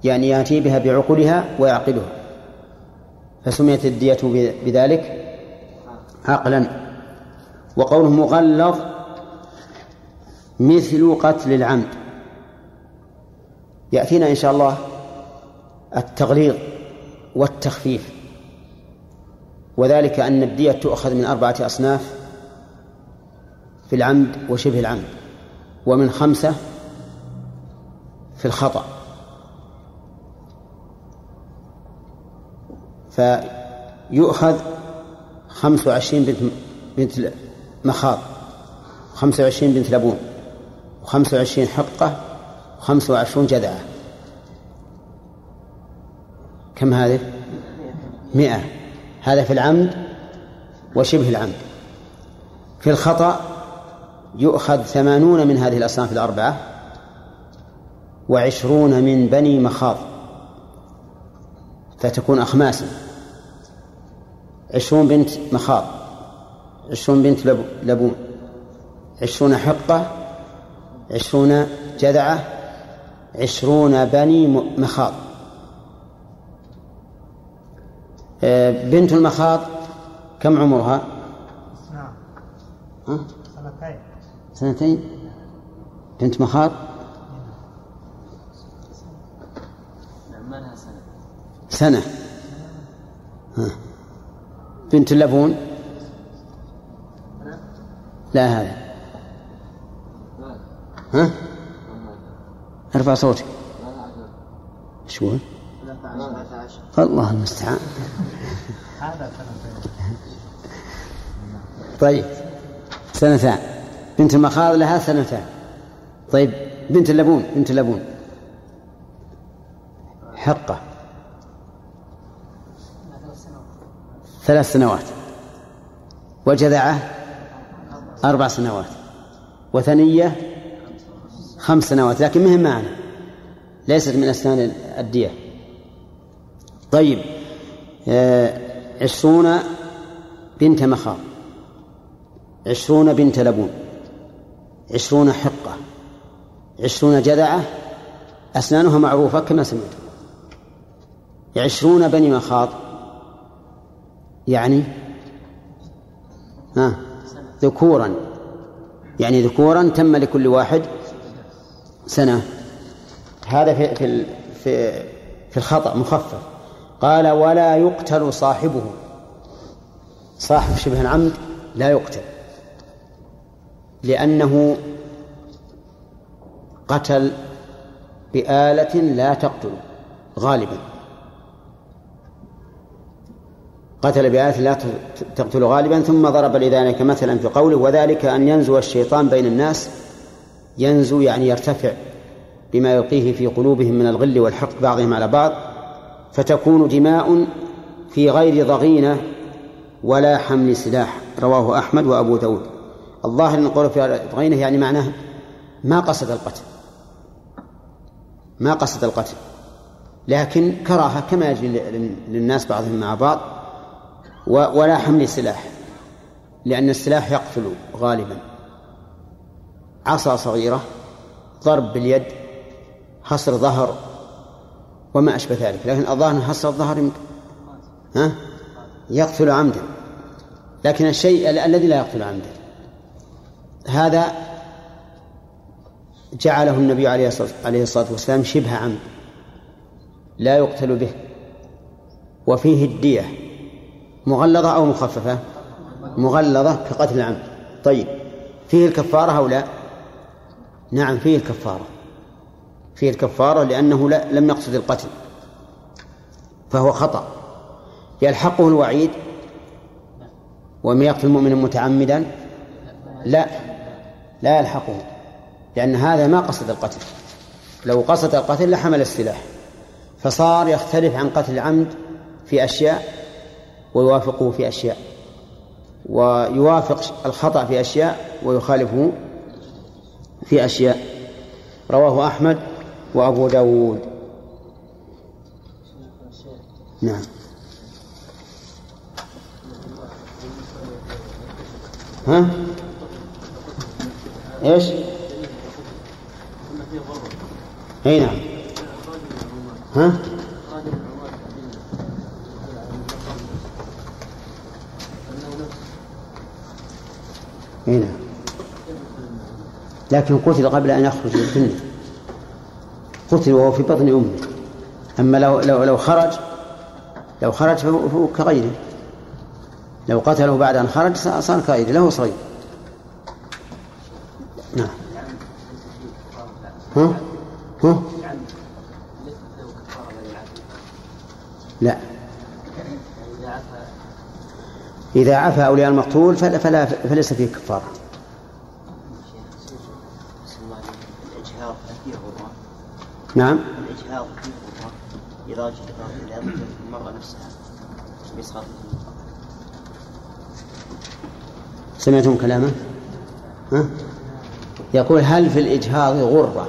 يعني يأتي بها بعقلها ويعقلها. فسميت الدية بذلك عقلا. وقوله مغلظ مثل قتل العمد. يأتينا إن شاء الله التغليظ والتخفيف. وذلك أن الدية تؤخذ من أربعة أصناف في العمد وشبه العمد. ومن خمسة في الخطأ. فيؤخذ خمس وعشرين بنت بنت مخاض خمسة وعشرين بنت لبون وخمسة وعشرين حقة وخمسة وعشرون جذعة. كم هذه؟ مئة. هذا في العمد وشبه العمد. في الخطأ يؤخذ ثمانون من هذه الأصناف الأربعة. وعشرون من بني مخاض. فتكون أخماسا عشرون بنت مخاض. عشرون بنت لبون. عشرون حقة. عشرون جذعة. عشرون بني مخاض. آه، بنت المخاض كم عمرها؟ نعم. سنتين. سنتين. بنت مخاض؟ سنة. ها. بنت اللبون؟ لا هذا. ها؟ ارفع صوتك. يقول؟ الله المستعان. طيب سنتان. بنت المخاض لها سنتان. طيب بنت اللبون بنت اللبون. حقة. ثلاث سنوات. وجذعة أربع سنوات. وثنية خمس سنوات لكن مهم معنا. ليست من أسنان الدية. طيب آه، عشرون بنت مخاض. عشرون بنت لبون. عشرون حقة. عشرون جذعة. أسنانها معروفة كما سمعت عشرون بني مخاض. يعني ها ذكورا يعني ذكورا تم لكل واحد سنة. هذا في في في, في الخطأ مخفف. قال ولا يقتل صاحبه. صاحب شبه العمد لا يقتل. لأنه قتل بآلة لا تقتل غالبا. قتل بآلة لا تقتل غالبا ثم ضرب لذلك مثلا في قوله وذلك أن ينزو الشيطان بين الناس. ينزو يعني يرتفع بما يلقيه في قلوبهم من الغل والحقد بعضهم على بعض فتكون دماء في غير ضغينة ولا حمل سلاح رواه أحمد وأبو داود. الظاهر أن القول في ضغينة يعني معناه ما قصد القتل. ما قصد القتل. لكن كراهة كما يجري للناس بعضهم مع بعض. ولا حمل سلاح لأن السلاح يقتل غالبا. عصا صغيرة ضرب باليد حصر ظهر وما أشبه ذلك. لكن الظاهر حصر الظهر ها؟ يقتل عمدا. لكن الشيء الذي لا يقتل عمدا هذا جعله النبي عليه الصلاة والسلام شبه عمد لا يقتل به وفيه الدية. مغلظة أو مخففة؟ مغلظة كقتل العمد. طيب فيه الكفارة أو لا؟ نعم فيه الكفارة. فيه الكفارة لأنه لا لم يقصد القتل. فهو خطأ. يلحقه الوعيد؟ ومن يقتل المؤمن متعمدا؟ لا. لا يلحقه لأن هذا ما قصد القتل. لو قصد القتل لحمل السلاح. فصار يختلف عن قتل العمد في أشياء ويوافقه في أشياء ويوافق الخطأ في أشياء ويخالفه في أشياء. رواه أحمد وأبو داود. نعم. ها؟ إيش؟ إي نعم. ها؟ اي نعم لكن قتل قبل أن يخرج من الجنة. قتل وهو في بطن أمه. أما لو لو لو خرج لو خرج فهو كغيره. لو قتله بعد أن خرج صار كغيره. له صغير. نعم. ها؟ ها؟ لا. إذا عفى أولياء المقتول فلا, فلا فليس فيه كفارة نعم. الإجهاض فيه إذا المرأة نفسها سمعتم كلامه؟ ها؟ يقول هل في الإجهاض غرة؟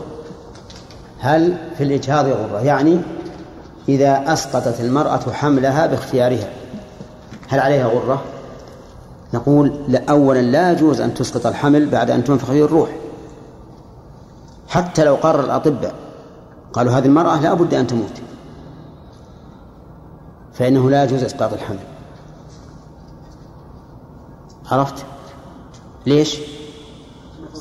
هل في الإجهاض غرة؟ يعني إذا أسقطت المرأة حملها باختيارها هل عليها غرة؟ نقول لا أولا لا يجوز أن تسقط الحمل بعد أن تنفخ فيه الروح. حتى لو قرر الأطباء قالوا هذه المرأة لا بد أن تموت. فإنه لا يجوز إسقاط الحمل. عرفت؟ ليش؟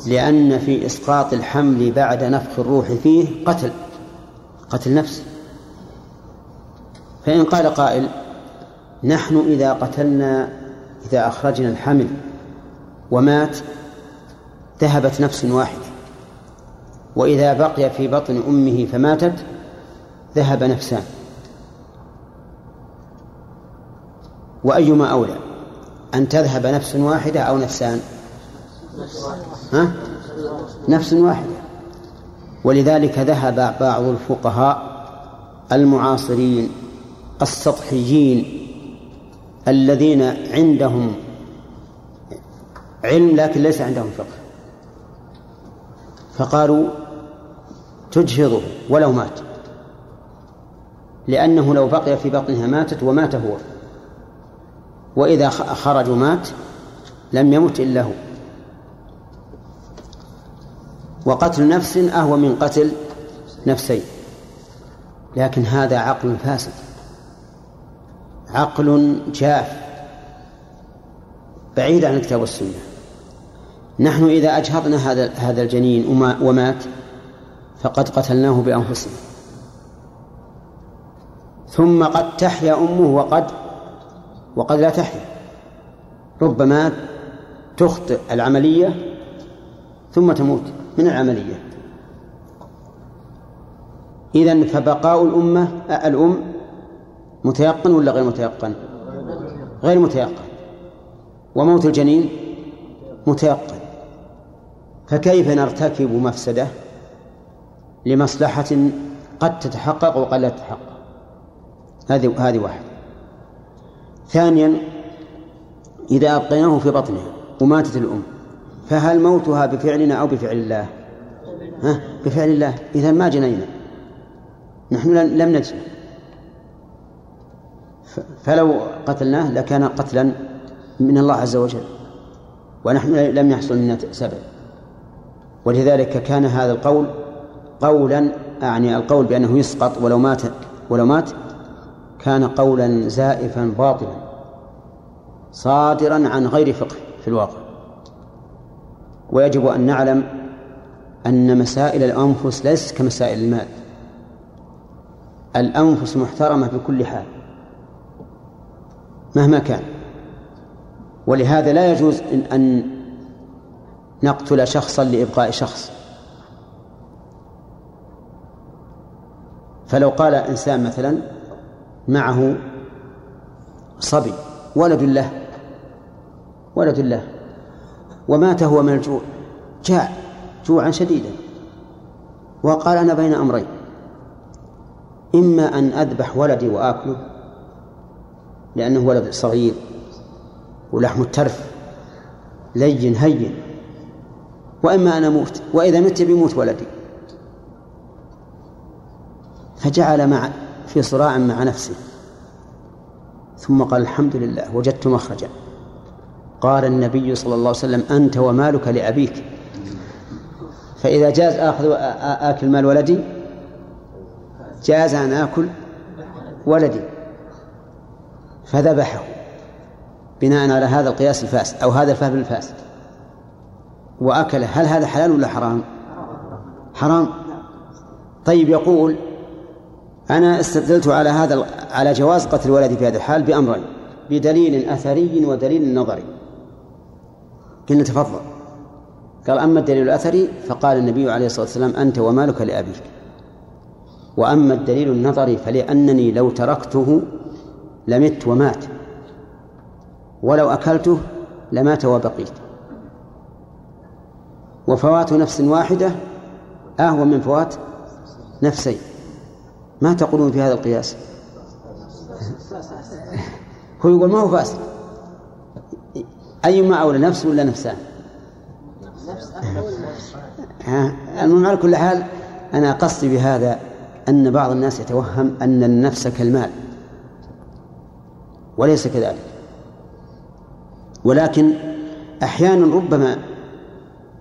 لأن في إسقاط الحمل بعد نفخ الروح فيه قتل قتل نفس. فإن قال قائل نحن إذا قتلنا إذا أخرجنا الحمل ومات ذهبت نفس واحدة وإذا بقي في بطن أمه فماتت ذهب نفسان. وأيما أولى أن تذهب نفس واحدة أو نفسان؟ ها؟ نفس واحدة. ولذلك ذهب بعض الفقهاء المعاصرين السطحيين الذين عندهم علم لكن ليس عندهم فقه. فقالوا تجهضه ولو مات. لأنه لو بقي في بطنها ماتت ومات هو. وإذا خرج مات لم يمت إلا هو. وقتل نفس أهوى من قتل نفسين. لكن هذا عقل فاسد. عقل جاف. بعيد عن الكتاب والسنة. نحن إذا أجهضنا هذا هذا الجنين ومات فقد قتلناه بأنفسنا. ثم قد تحيا أمه وقد وقد لا تحيا. ربما تخطئ العملية ثم تموت من العملية. إذا فبقاء الأمة الأم متيقن ولا غير متيقن؟ غير متيقن. وموت الجنين؟ متيقن. فكيف نرتكب مفسدة لمصلحة قد تتحقق وقد لا تتحقق؟ هذه هذه واحدة. ثانيا إذا أبقيناه في بطنها وماتت الأم فهل موتها بفعلنا أو بفعل الله؟ ها؟ بفعل الله. إذا ما جنينا. نحن لم نجن فلو قتلناه لكان قتلا من الله عز وجل ونحن لم يحصل منا سبب. ولذلك كان هذا القول قولا أعني القول بأنه يسقط ولو مات ولو مات كان قولا زائفا باطلا صادرا عن غير فقه في الواقع. ويجب أن نعلم أن مسائل الأنفس ليست كمسائل المال. الأنفس محترمة بكل حال. مهما كان. ولهذا لا يجوز أن نقتل شخصا لإبقاء شخص. فلو قال إنسان مثلا معه صبي ولد له ولد له ومات هو من الجوع جاع جوعا شديدا وقال أنا بين أمرين إما أن أذبح ولدي وآكله لأنه ولد صغير ولحم الترف لين هين. وإما أن أموت وإذا مت بيموت ولدي. فجعل مع في صراع مع نفسه. ثم قال الحمد لله وجدت مخرجا. قال النبي صلى الله عليه وسلم أنت ومالك لأبيك. فإذا جاز آخذ آكل مال ولدي جاز أن آكل ولدي. فذبحه بناء على هذا القياس الفاسد أو هذا الفهم الفاسد. وأكله هل هذا حلال ولا حرام؟ حرام. طيب يقول أنا استدلت على هذا على جواز قتل الولد في هذا الحال بأمرين بدليل أثري ودليل نظري. قلنا تفضل. قال أما الدليل الأثري فقال النبي عليه الصلاة والسلام أنت ومالك لأبيك. وأما الدليل النظري فلأنني لو تركته لمت ومات. ولو أكلته لمات وبقيت. وفوات نفس واحدة أهون من فوات نفسين. ما تقولون في هذا القياس؟ هو يقول ما هو فاسد. أيما أولى نفس ولا نفسان؟ المهم على كل حال أنا قصدي بهذا أن بعض الناس يتوهم أن النفس كالمال وليس كذلك. ولكن أحيانا ربما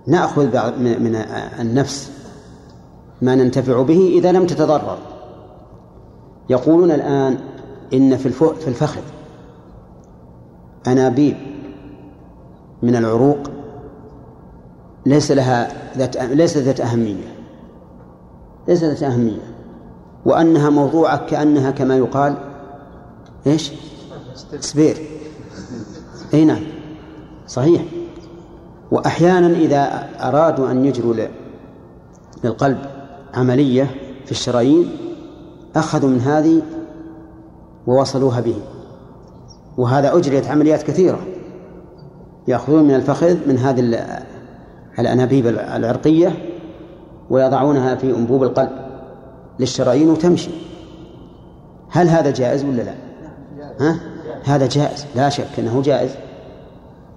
نأخذ من النفس ما ننتفع به إذا لم تتضرر. يقولون الآن إن في في الفخذ أنابيب من العروق ليس لها ذات ليست ذات أهمية. ليست ذات أهمية. وأنها موضوعة كأنها كما يقال إيش؟ سبير. أي نعم. صحيح. وأحيانا إذا أرادوا أن يجروا للقلب عملية في الشرايين أخذوا من هذه ووصلوها به. وهذا أجريت عمليات كثيرة. يأخذون من الفخذ من هذه الأنابيب العرقية ويضعونها في أنبوب القلب للشرايين وتمشي. هل هذا جائز ولا لا؟ ها؟ هذا جائز لا شك إنه جائز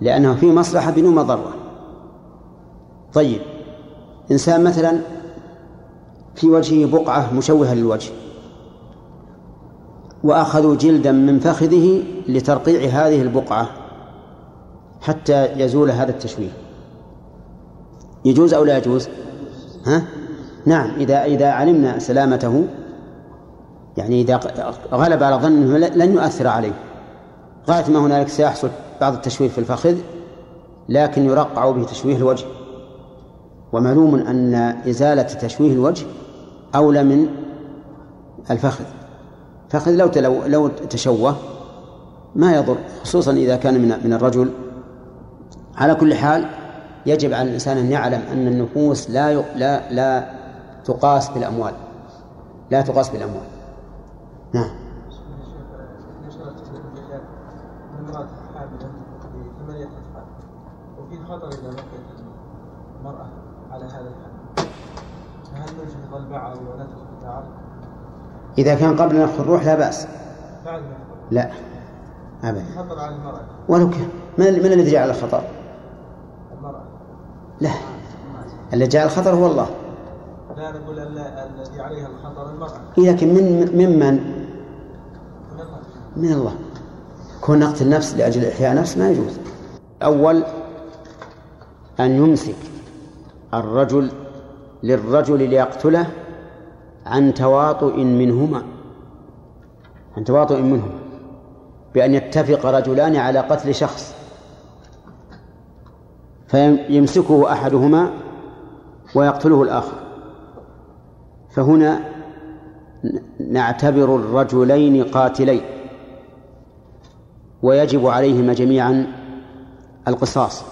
لأنه فيه مصلحة بدون مضرة طيب إنسان مثلا في وجهه بقعة مشوهة للوجه وأخذوا جلدا من فخذه لترقيع هذه البقعة حتى يزول هذا التشويه يجوز أو لا يجوز؟ ها؟ نعم إذا إذا علمنا سلامته يعني إذا غلب على ظنه لن يؤثر عليه غاية ما هنالك سيحصل بعض التشويه في الفخذ لكن يرقع به تشويه الوجه. ومعلوم أن إزالة تشويه الوجه أولى من الفخذ. فخذ لو لو لو تشوه ما يضر خصوصا إذا كان من من الرجل. على كل حال يجب على الإنسان أن يعلم أن النفوس لا لا لا تقاس بالأموال. لا تقاس بالأموال. نعم وفي خطر إذا بقيت المرأة على هذا الحال فهل نجهض البعض ونترك البعض؟ إذا كان قبل نفخ الروح لا بأس. لا. أبدا. خطر على المرأة. ولو كان. من من الذي جعل الخطر؟ المرأة. لا. الذي جعل الخطر هو الله. لا نقول الذي عليها الخطر المرأة. لكن من ممن؟ من الله. من الله. كون نقتل نفس لأجل إحياء نفس ما يجوز. أول أن يمسك الرجل للرجل ليقتله عن تواطؤ منهما عن تواطؤ منهما بأن يتفق رجلان على قتل شخص فيمسكه أحدهما ويقتله الآخر. فهنا نعتبر الرجلين قاتلين ويجب عليهما جميعا القصاص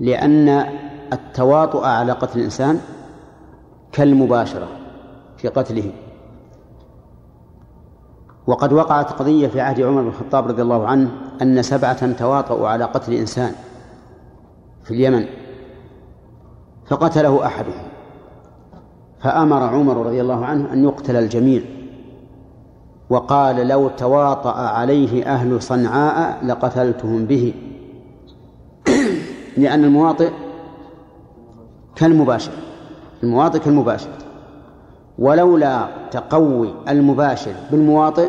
لأن التواطؤ على قتل الإنسان كالمباشرة في قتله وقد وقعت قضية في عهد عمر بن الخطاب رضي الله عنه أن سبعة تواطؤوا على قتل إنسان في اليمن فقتله أحدهم. فأمر عمر رضي الله عنه أن يقتل الجميع. وقال لو تواطأ عليه أهل صنعاء لقتلتهم به. لأن المواطئ كالمباشر. المواطئ كالمباشر. ولولا تقوي المباشر بالمواطئ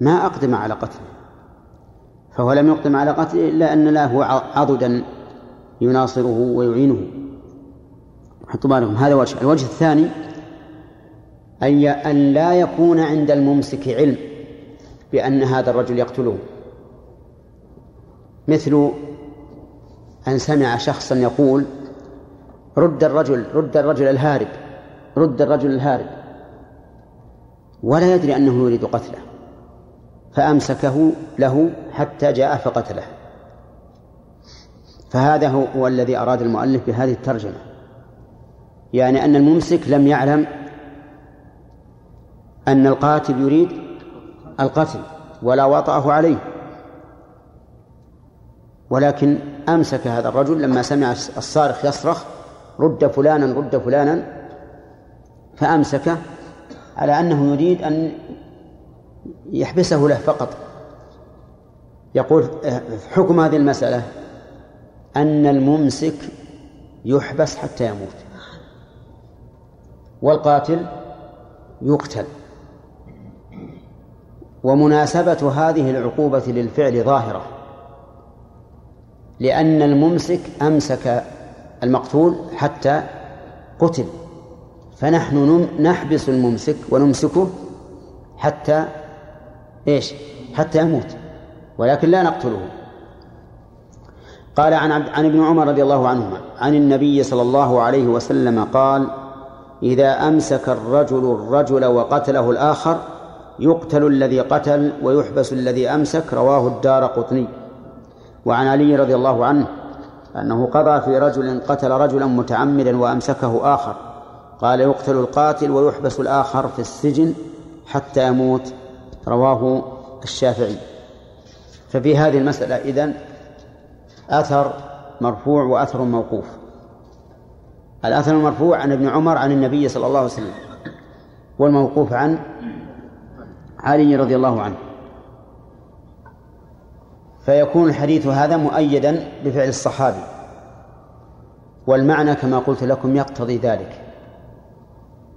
ما أقدم على قتله. فهو لم يقدم على قتله إلا أن له عضدا يناصره ويعينه. حطوا بالكم هذا وجه. الوجه الثاني أي أن لا يكون عند الممسك علم بأن هذا الرجل يقتله. مثل أن سمع شخصا يقول رد الرجل رد الرجل الهارب رد الرجل الهارب. ولا يدري أنه يريد قتله فأمسكه له حتى جاء فقتله. فهذا هو الذي أراد المؤلف بهذه الترجمة. يعني أن الممسك لم يعلم أن القاتل يريد القتل ولا وطأه عليه. ولكن أمسك هذا الرجل لما سمع الصارخ يصرخ رد فلانا رد فلانا فأمسكه على أنه يريد أن يحبسه له فقط. يقول حكم هذه المسألة أن الممسك يحبس حتى يموت والقاتل يقتل. ومناسبة هذه العقوبة للفعل ظاهرة لأن الممسك أمسك المقتول حتى قتل. فنحن نحبس الممسك ونمسكه حتى إيش؟ حتى يموت. ولكن لا نقتله. قال عن عن ابن عمر رضي الله عنهما عن النبي صلى الله عليه وسلم قال إذا أمسك الرجل الرجل وقتله الآخر يقتل الذي قتل ويحبس الذي أمسك. رواه الدار قطني. وعن علي رضي الله عنه أنه قضى في رجل قتل رجلا متعمدا وأمسكه آخر. قال يقتل القاتل ويحبس الآخر في السجن حتى يموت. رواه الشافعي. ففي هذه المسألة إذن أثر مرفوع وأثر موقوف. الأثر المرفوع عن ابن عمر عن النبي صلى الله عليه وسلم والموقوف عن علي رضي الله عنه. فيكون الحديث هذا مؤيدا بفعل الصحابي. والمعنى كما قلت لكم يقتضي ذلك.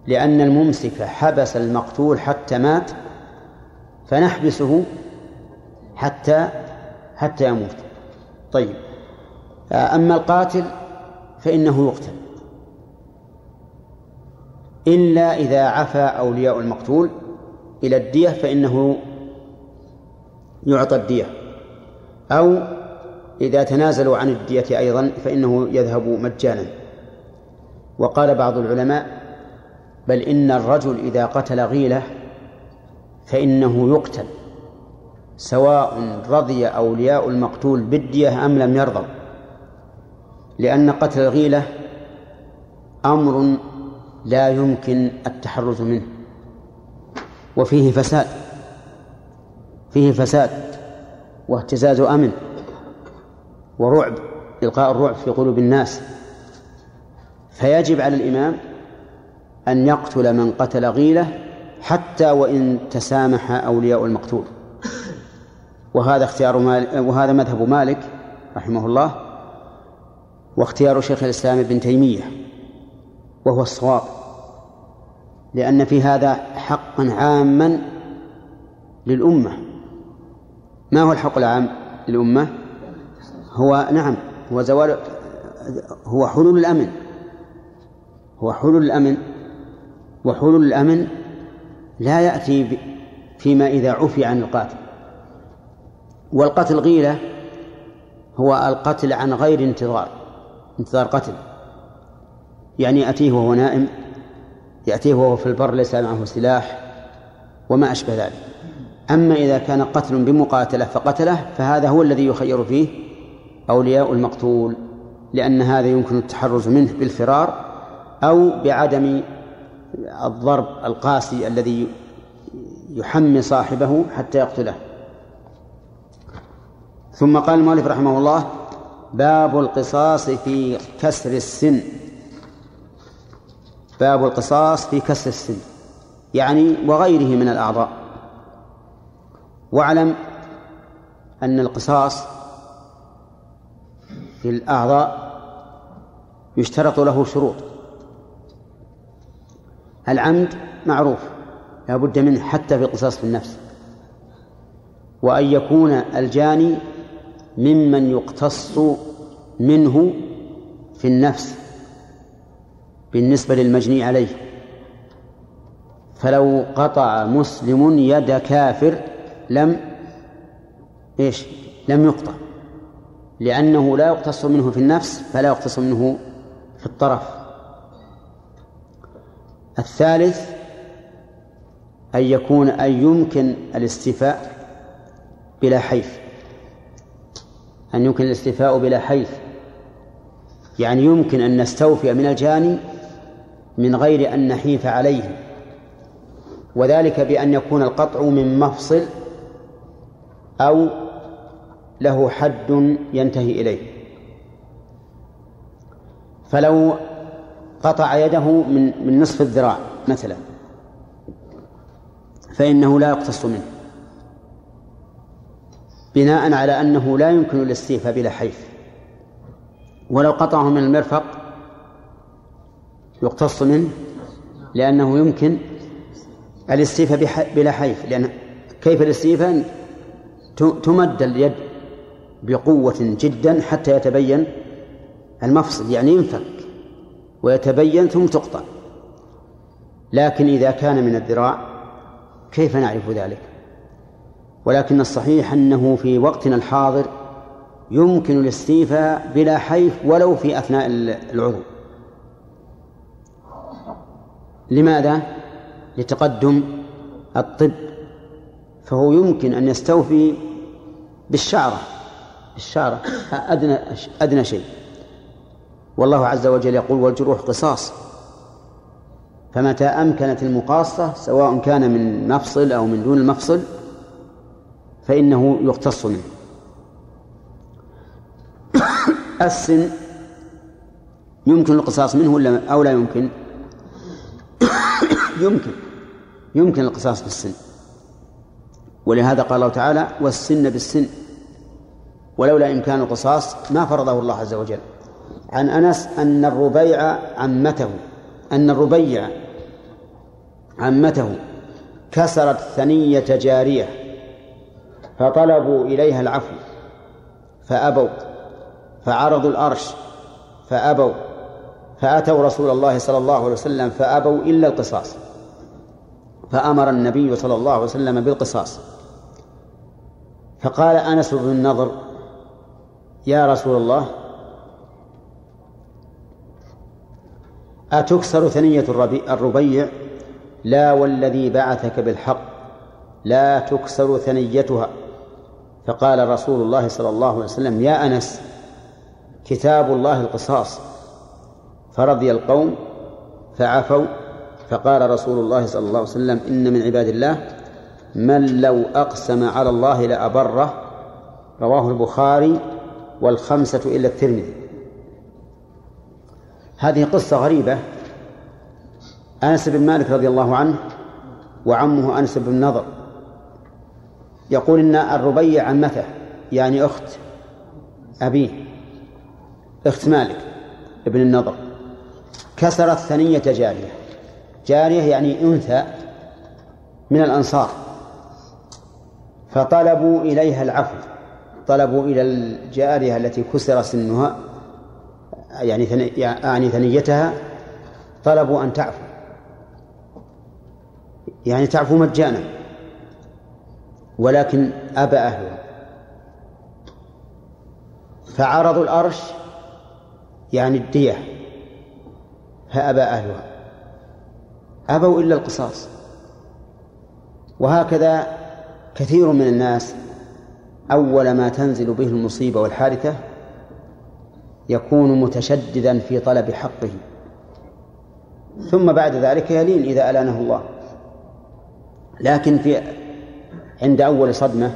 لأن الممسك حبس المقتول حتى مات فنحبسه حتى حتى يموت. طيب. أما القاتل فإنه يقتل. إلا إذا عفى أولياء المقتول إلى الدية فإنه يعطى الدية. أو إذا تنازلوا عن الدية أيضا فإنه يذهب مجانا. وقال بعض العلماء بل إن الرجل إذا قتل غيلة فإنه يقتل سواء رضي أولياء المقتول بالدية أم لم يرضوا لأن قتل الغيلة أمر لا يمكن التحرز منه وفيه فساد فيه فساد. واهتزاز أمن ورعب إلقاء الرعب في قلوب الناس. فيجب على الإمام أن يقتل من قتل غيلة حتى وإن تسامح أولياء المقتول. وهذا اختيار مالك وهذا مذهب مالك رحمه الله واختيار شيخ الإسلام ابن تيمية وهو الصواب. لأن في هذا حقا عاما للأمة. ما هو الحق العام للأمة؟ هو نعم هو زوال هو حلول الأمن. هو حلول الأمن وحلول الأمن لا يأتي فيما إذا عفي عن القاتل. والقتل غيلة هو القتل عن غير انتظار انتظار قتل. يعني يأتيه وهو نائم يأتيه وهو في البر ليس معه سلاح وما أشبه ذلك. أما إذا كان قتل بمقاتلة فقتله فهذا هو الذي يخير فيه أولياء المقتول لأن هذا يمكن التحرز منه بالفرار أو بعدم الضرب القاسي الذي يحمي صاحبه حتى يقتله. ثم قال المؤلف رحمه الله باب القصاص في كسر السن. باب القصاص في كسر السن يعني وغيره من الأعضاء. واعلم أن القصاص في الأعضاء يشترط له شروط. العمد معروف لا بد منه حتى في القصاص في النفس. وأن يكون الجاني ممن يقتص منه في النفس بالنسبة للمجني عليه. فلو قطع مسلم يد كافر لم إيش؟ لم يقطع. لأنه لا يقتص منه في النفس فلا يقتص منه في الطرف. الثالث أن يكون أن يمكن الاستيفاء بلا حيف. أن يمكن الاستيفاء بلا حيف. يعني يمكن أن نستوفي من الجاني من غير أن نحيف عليه. وذلك بأن يكون القطع من مفصل أو له حد ينتهي إليه. فلو قطع يده من من نصف الذراع مثلا فإنه لا يقتص منه. بناء على أنه لا يمكن الاستيفاء بلا حيف. ولو قطعه من المرفق يقتص منه لأنه يمكن الاستيفاء بلا حيف. لأن كيف الاستيفاء؟ تمد اليد بقوة جدا حتى يتبين المفصل يعني ينفك ويتبين ثم تقطع. لكن إذا كان من الذراع كيف نعرف ذلك؟ ولكن الصحيح أنه في وقتنا الحاضر يمكن الاستيفاء بلا حيف ولو في أثناء العضو. لماذا؟ لتقدم الطب فهو يمكن أن يستوفي بالشعرة بالشعرة أدنى أدنى شيء. والله عز وجل يقول والجروح قصاص. فمتى أمكنت المقاصة سواء كان من مفصل أو من دون المفصل فإنه يقتص منه. السن يمكن القصاص منه ولا أو لا يمكن؟ يمكن يمكن القصاص بالسن. ولهذا قال الله تعالى والسن بالسن ولولا إمكان القصاص ما فرضه الله عز وجل. عن أنس أن الربيع عمته أن الربيع عمته كسرت ثنية جارية فطلبوا إليها العفو فأبوا فعرضوا الأرش فأبوا فأتوا رسول الله صلى الله عليه وسلم فأبوا إلا القصاص. فأمر النبي صلى الله عليه وسلم بالقصاص. فقال أنس بن النضر يا رسول الله أتكسر ثنية الربيع لا والذي بعثك بالحق لا تكسر ثنيتها. فقال رسول الله صلى الله عليه وسلم يا أنس كتاب الله القصاص. فرضي القوم فعفوا. فقال رسول الله صلى الله عليه وسلم إن من عباد الله من لو أقسم على الله لأبره رواه البخاري والخمسة إلا الترمذي. هذه قصة غريبة. أنس بن مالك رضي الله عنه وعمه أنس بن نضر يقول إن الربيع عمته يعني أخت أبيه أخت مالك ابن النضر. كسرت ثنية جارية. جارية يعني أنثى من الأنصار. فطلبوا إليها العفو. طلبوا إلى الجارية التي كسر سنها يعني يعني ثنيتها طلبوا أن تعفو. يعني تعفو مجانا. ولكن أبى أهلها فعرضوا الأرش يعني الدية. فأبى أهلها أبوا إلا القصاص. وهكذا كثير من الناس أول ما تنزل به المصيبة والحادثة يكون متشددا في طلب حقه. ثم بعد ذلك يلين إذا ألانه الله. لكن في عند أول صدمة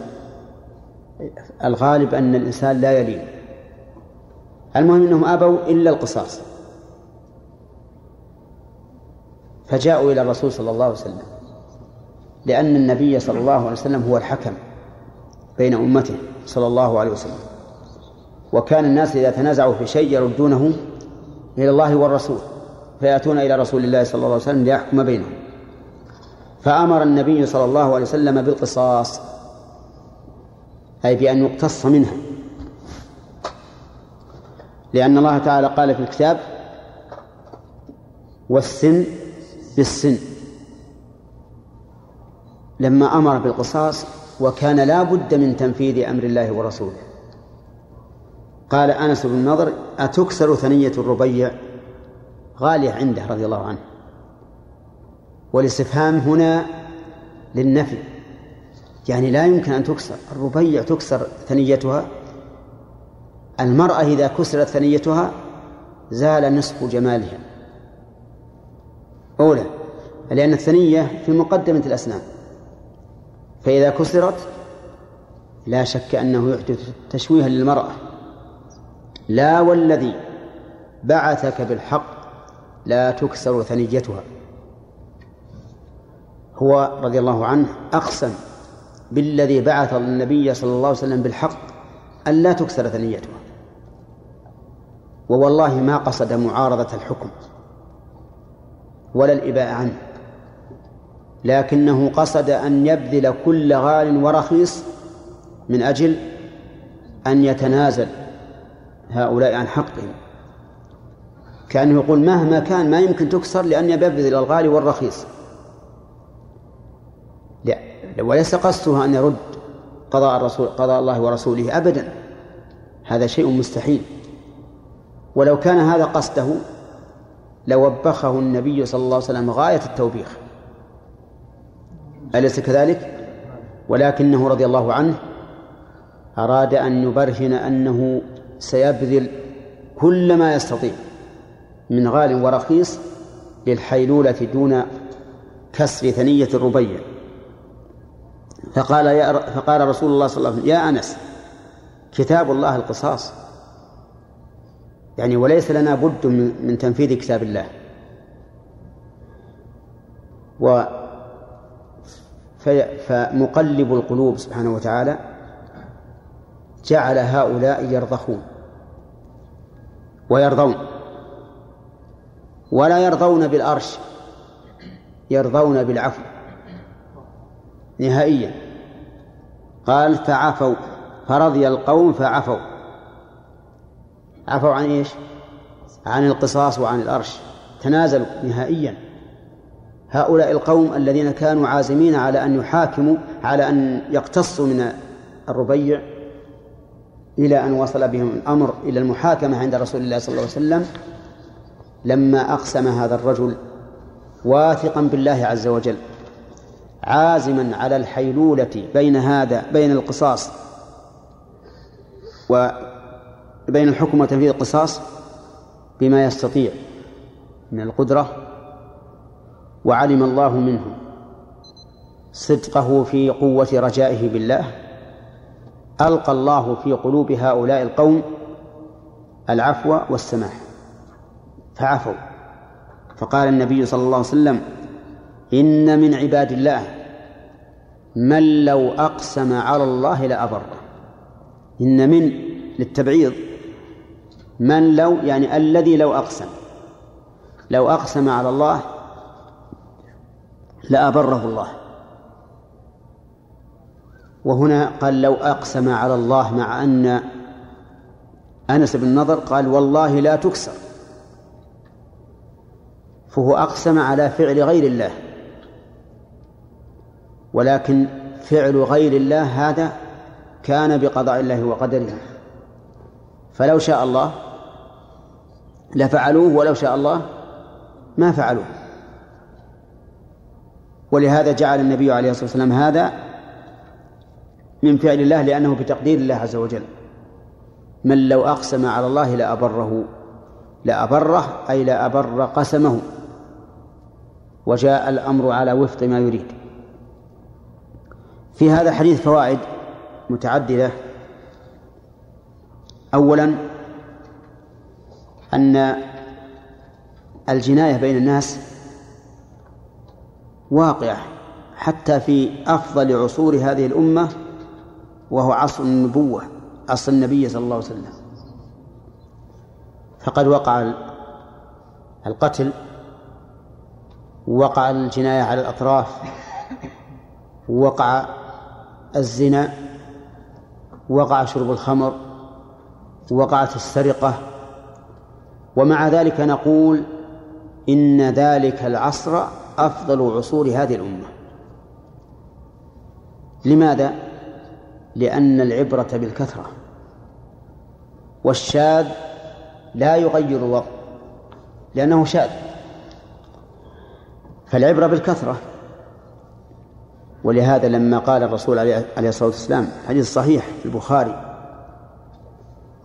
الغالب أن الإنسان لا يلين. المهم أنهم أبوا إلا القصاص. فجاءوا إلى الرسول صلى الله عليه وسلم. لأن النبي صلى الله عليه وسلم هو الحكم بين أمته صلى الله عليه وسلم. وكان الناس إذا تنازعوا في شيء يردونه إلى الله والرسول فيأتون إلى رسول الله صلى الله عليه وسلم ليحكم بينهم. فأمر النبي صلى الله عليه وسلم بالقصاص أي بأن يقتص منها. لأن الله تعالى قال في الكتاب والسن بالسن. لما أمر بالقصاص وكان لا بد من تنفيذ أمر الله ورسوله. قال أنس بن نضر أتكسر ثنية الربيع؟ غالية عنده رضي الله عنه. والاستفهام هنا للنفي. يعني لا يمكن أن تكسر. الربيع تكسر ثنيتها. المرأة إذا كسرت ثنيتها زال نصف جمالها. أولى لأن الثنية في مقدمة الأسنان. فإذا كسرت لا شك أنه يحدث تشويها للمرأة. لا والذي بعثك بالحق لا تكسر ثنيتها. هو رضي الله عنه أقسم بالذي بعث النبي صلى الله عليه وسلم بالحق أن لا تكسر ثنيتها. ووالله ما قصد معارضة الحكم ولا الإباء عنه. لكنه قصد أن يبذل كل غال ورخيص من أجل أن يتنازل هؤلاء عن حقهم. كأنه يقول مهما كان ما يمكن تكسر لأني ببذل الغالي والرخيص. لا وليس قصده أن يرد قضاء الرسول قضاء الله ورسوله أبدا. هذا شيء مستحيل. ولو كان هذا قصده لوبخه النبي صلى الله عليه وسلم غاية التوبيخ. أليس كذلك؟ ولكنه رضي الله عنه أراد أن يبرهن أنه سيبذل كل ما يستطيع من غال ورخيص للحيلولة دون كسر ثنية الربيع. فقال يا فقال رسول الله صلى الله عليه وسلم يا أنس كتاب الله القصاص. يعني وليس لنا بد من تنفيذ كتاب الله. و فمقلب القلوب سبحانه وتعالى جعل هؤلاء يرضخون ويرضون. ولا يرضون بالأرش يرضون بالعفو. نهائيا. قال فعفوا فرضي القوم فعفوا. عفوا عن إيش؟ عن القصاص وعن الأرش. تنازلوا نهائيا. هؤلاء القوم الذين كانوا عازمين على أن يحاكموا على أن يقتصوا من الربيع إلى أن وصل بهم الأمر إلى المحاكمة عند رسول الله صلى الله عليه وسلم لما أقسم هذا الرجل واثقا بالله عز وجل عازما على الحيلولة بين هذا بين القصاص وبين الحكم وتنفيذ القصاص بما يستطيع من القدرة وعلم الله منه. صدقه في قوة رجائه بالله. ألقى الله في قلوب هؤلاء القوم العفو والسماح. فعفوا. فقال النبي صلى الله عليه وسلم إن من عباد الله من لو أقسم على الله لأبره. إن من للتبعيض من لو يعني الذي لو أقسم. لو أقسم على الله لأبره الله. وهنا قال لو أقسم على الله مع أن أنس بن نضر قال والله لا تكسر. فهو أقسم على فعل غير الله. ولكن فعل غير الله هذا كان بقضاء الله وقدره. فلو شاء الله لفعلوه ولو شاء الله ما فعلوه. ولهذا جعل النبي عليه الصلاة والسلام هذا من فعل الله لأنه بتقدير الله عز وجل. من لو أقسم على الله لأبره لأبره أي لأبر قسمه. وجاء الأمر على وفق ما يريد. في هذا الحديث فوائد متعددة. أولا أن الجناية بين الناس واقعة حتى في أفضل عصور هذه الأمة وهو عصر النبوة عصر النبي صلى الله عليه وسلم. فقد وقع القتل وقع الجناية على الأطراف وقع الزنا وقع شرب الخمر وقعت السرقة. ومع ذلك نقول إن ذلك العصر أفضل عصور هذه الأمة. لماذا؟ لأن العبرة بالكثرة. والشاذ لا يغير الوضع لأنه شاذ. فالعبرة بالكثرة. ولهذا لما قال الرسول عليه الصلاة والسلام حديث صحيح في البخاري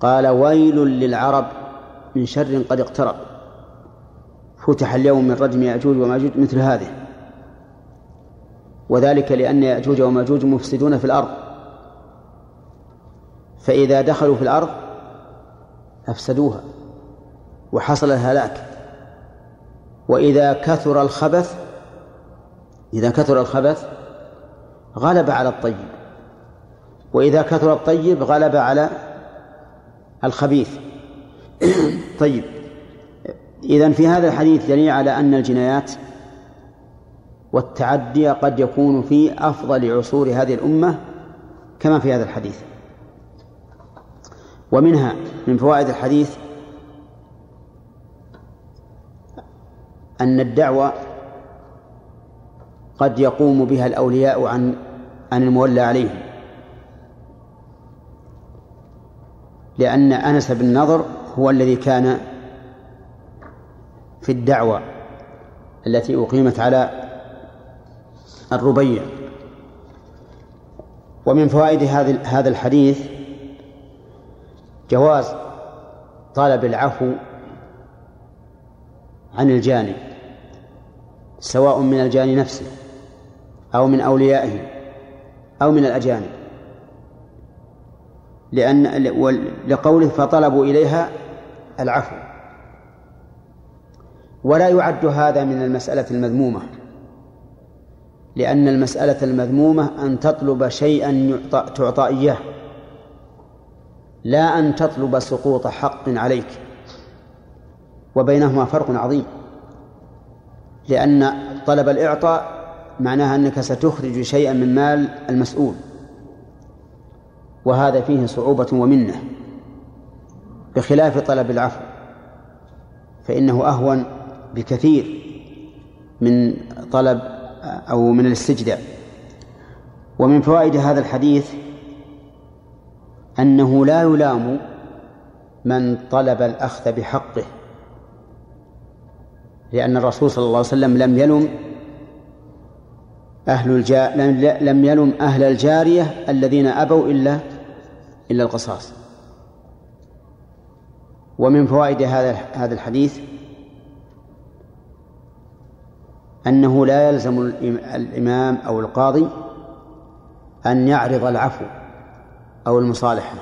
قال ويل للعرب من شر قد اقترب. فتح اليوم من رجم يأجوج وماجوج مثل هذه. وذلك لأن يأجوج وماجوج مفسدون في الأرض. فإذا دخلوا في الأرض أفسدوها وحصل الهلاك. وإذا كثر الخبث إذا كثر الخبث غلب على الطيب. وإذا كثر الطيب غلب على الخبيث. طيب. إذا في هذا الحديث دليل على أن الجنايات والتعدي قد يكون في أفضل عصور هذه الأمة كما في هذا الحديث. ومنها من فوائد الحديث أن الدعوة قد يقوم بها الأولياء عن عن المولى عليهم. لأن أنس بن نضر هو الذي كان في الدعوة التي أقيمت على الربيع. ومن فوائد هذا الحديث جواز طلب العفو عن الجاني سواء من الجاني نفسه أو من أوليائه أو من الأجانب. لأن لقوله فطلبوا إليها العفو. ولا يعد هذا من المسألة المذمومة لأن المسألة المذمومة أن تطلب شيئا تعطى إياه لا أن تطلب سقوط حق عليك وبينهما فرق عظيم لأن طلب الإعطاء معناها أنك ستخرج شيئا من مال المسؤول وهذا فيه صعوبة ومنة بخلاف طلب العفو فإنه أهون بكثير من طلب أو من الاستجداء ومن فوائد هذا الحديث أنه لا يلام من طلب الأخذ بحقه لأن الرسول صلى الله عليه وسلم لم يلم أهل الجا... لم يلم أهل الجارية الذين أبوا إلا إلا القصاص. ومن فوائد هذا هذا الحديث أنه لا يلزم الإمام أو القاضي أن يعرض العفو أو المصالحة.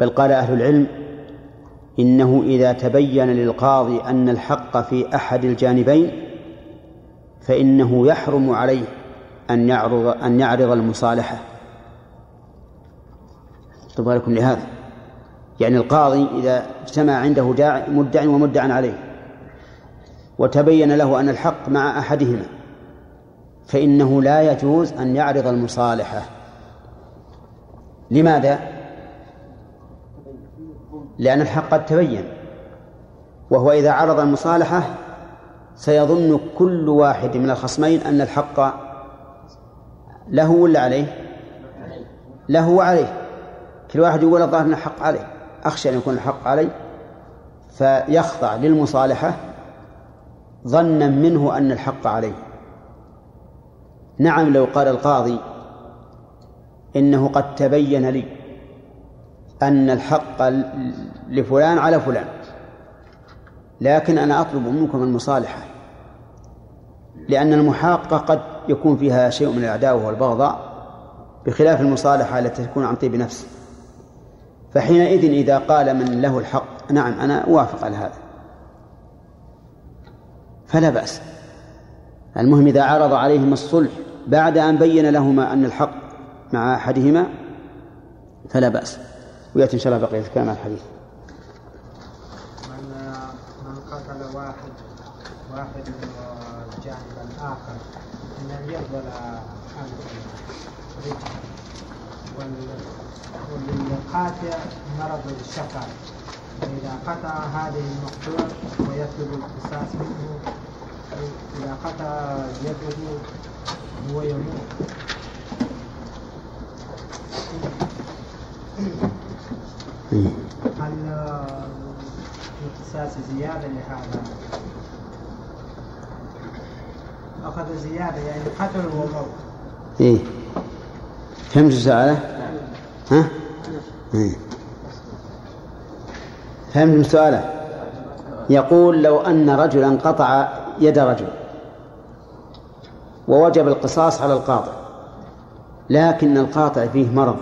بل قال أهل العلم إنه إذا تبين للقاضي أن الحق في أحد الجانبين فإنه يحرم عليه أن يعرض أن يعرض المصالحة. طب لكم لهذا؟ يعني القاضي إذا اجتمع عنده مدع ومدع عليه وتبين له أن الحق مع أحدهما فإنه لا يجوز أن يعرض المصالحة لماذا؟ لأن الحق قد تبين وهو إذا عرض المصالحة سيظن كل واحد من الخصمين أن الحق له ولا عليه؟ له وعليه كل واحد يقول الظاهر أن الحق عليه أخشى أن يكون الحق علي فيخضع للمصالحة ظنا منه أن الحق عليه. نعم لو قال القاضي إنه قد تبين لي أن الحق لفلان على فلان لكن أنا أطلب منكم المصالحة لأن المحاقة قد يكون فيها شيء من العداوة والبغضاء بخلاف المصالحة التي تكون عن طيب نفس فحينئذ إذا قال من له الحق نعم أنا أوافق على هذا. فلا بأس. المهم إذا عرض عليهما الصلح بعد أن بين لهما أن الحق مع أحدهما فلا بأس. ويأتي إن شاء الله بقية الكلام الحديث. من من قتل واحد واحد الجانب الآخر أن يقبل وللقاطع مرض الشفع فإذا قطع هذه المقطوع ويطلب القصاص منه إذا قطع يده هو يموت هل القصاص زيادة لهذا؟ أخذ زيادة يعني قتل وموت. إيه فهمت سؤاله؟ ها؟ إيه. فهمت سؤاله؟ يقول لو أن رجلا قطع يد رجل ووجب القصاص على القاطع لكن القاطع فيه مرض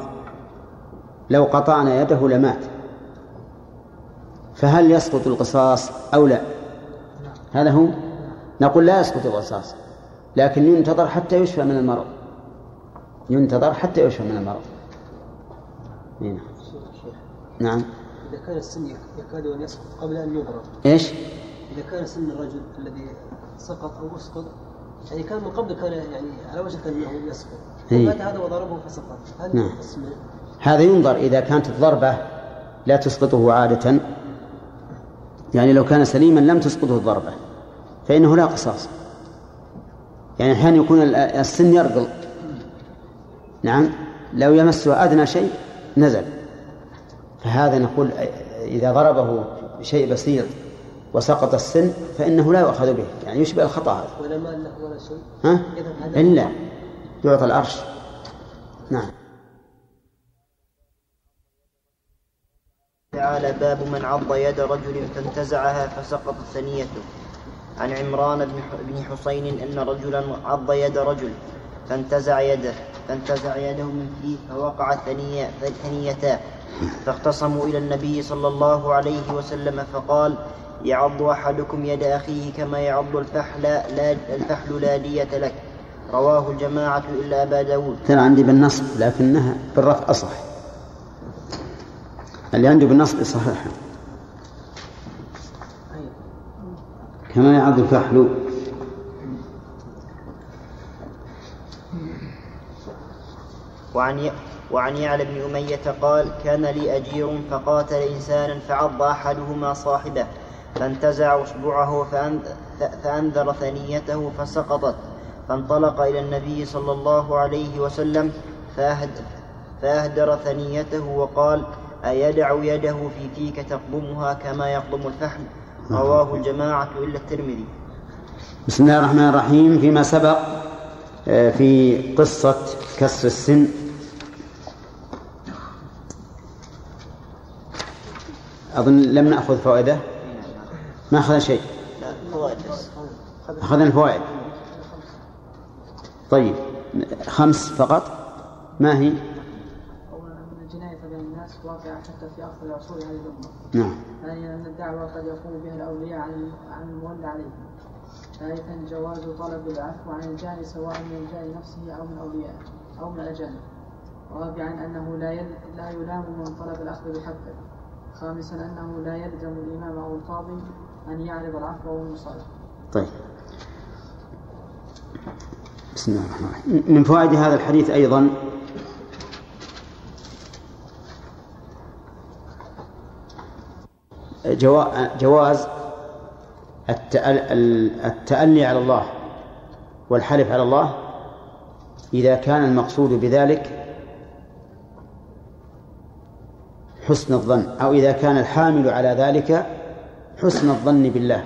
لو قطعنا يده لمات فهل يسقط القصاص أو لا؟ هذا هو نقول لا يسقط القصاص لكن ينتظر حتى يشفى من المرض ينتظر حتى يشفى من المرض. نعم نعم. إذا كان السن يكاد أن يسقط قبل أن يضرب إيش؟ إذا كان سن الرجل الذي سقط أو أسقط يعني كان من قبل كان يعني على وشك أنه يسقط. إيه. ومات هذا وضربه فسقط. هل نعم. اسمه هذا ينظر إذا كانت الضربة لا تسقطه عادة. يعني لو كان سليما لم تسقطه الضربة فإنه لا قصاص. يعني أحيانا يكون السن يرقل. نعم. لو يمسه أدنى شيء نزل. فهذا نقول إذا ضربه بشيء بسيط وسقط السن فإنه لا يؤخذ به يعني يشبه الخطأ هذا. ولا مال له ولا شيء. ها؟ إلا يعطى العرش. نعم. تعالى باب من عض يد رجل فانتزعها فسقطت ثنيته. عن عمران بن حسين أن رجلا عض يد رجل فانتزع يده فانتزع يده من فيه ثنية ثنيتاه فاختصموا إلى النبي صلى الله عليه وسلم فقال يعض أحدكم يد أخيه كما يعض الفحل لا الفحل لا دية لك. رواه الجماعة إلا أبا داود. ترى عندي بالنصب لكنها بالرفع أصح. اللي عنده بالنصب صحيح. كما يعض الفحل. وعن وعن يعلى بن أمية قال كان لي أجير فقاتل إنسانا فعض أحدهما صاحبه فانتزع إصبعه فأنذر ثنيته فسقطت فانطلق إلى النبي صلى الله عليه وسلم فأهدر ثنيته وقال أيدع يده في فيك تقضمها كما يقضم الفحم؟ رواه الجماعة إلا الترمذي. بسم الله الرحمن الرحيم. فيما سبق آه، في قصة كسر السن أظن لم نأخذ فوائده ما أخذنا شيء أخذنا الفوائد طيب خمس فقط ما هي الجناية بين الناس واقعة حتى في آخر العصور هذه الأمة. نعم ثانيا أن الدعوة قد يقوم بها الأولياء عن عن المولى عليهم. ثالثا جواز طلب العفو عن الجاني سواء من الجاني نفسه أو من أوليائه أو من الأجانب. رابعا أنه لا يل... لا يلام من طلب الأخذ بحقه. خامسا أنه لا يلزم الإمام أو القاضي أن يعرض العفو والمصالحة. طيب. بسم الله الرحمن الرحيم. من فوائد هذا الحديث أيضا؟ جوا- جواز التأل- التألي على الله والحلف على الله إذا كان المقصود بذلك حسن الظن أو إذا كان الحامل على ذلك حسن الظن بالله.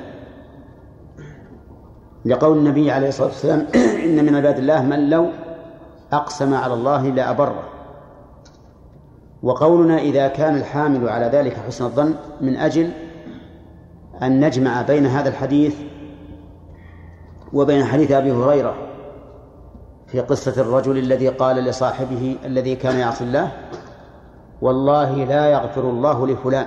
لقول النبي عليه الصلاة والسلام إن من عباد الله من لو أقسم على الله لأبره وقولنا إذا كان الحامل على ذلك حسن الظن من أجل أن نجمع بين هذا الحديث وبين حديث أبي هريرة في قصة الرجل الذي قال لصاحبه الذي كان يعصي الله والله لا يغفر الله لفلان.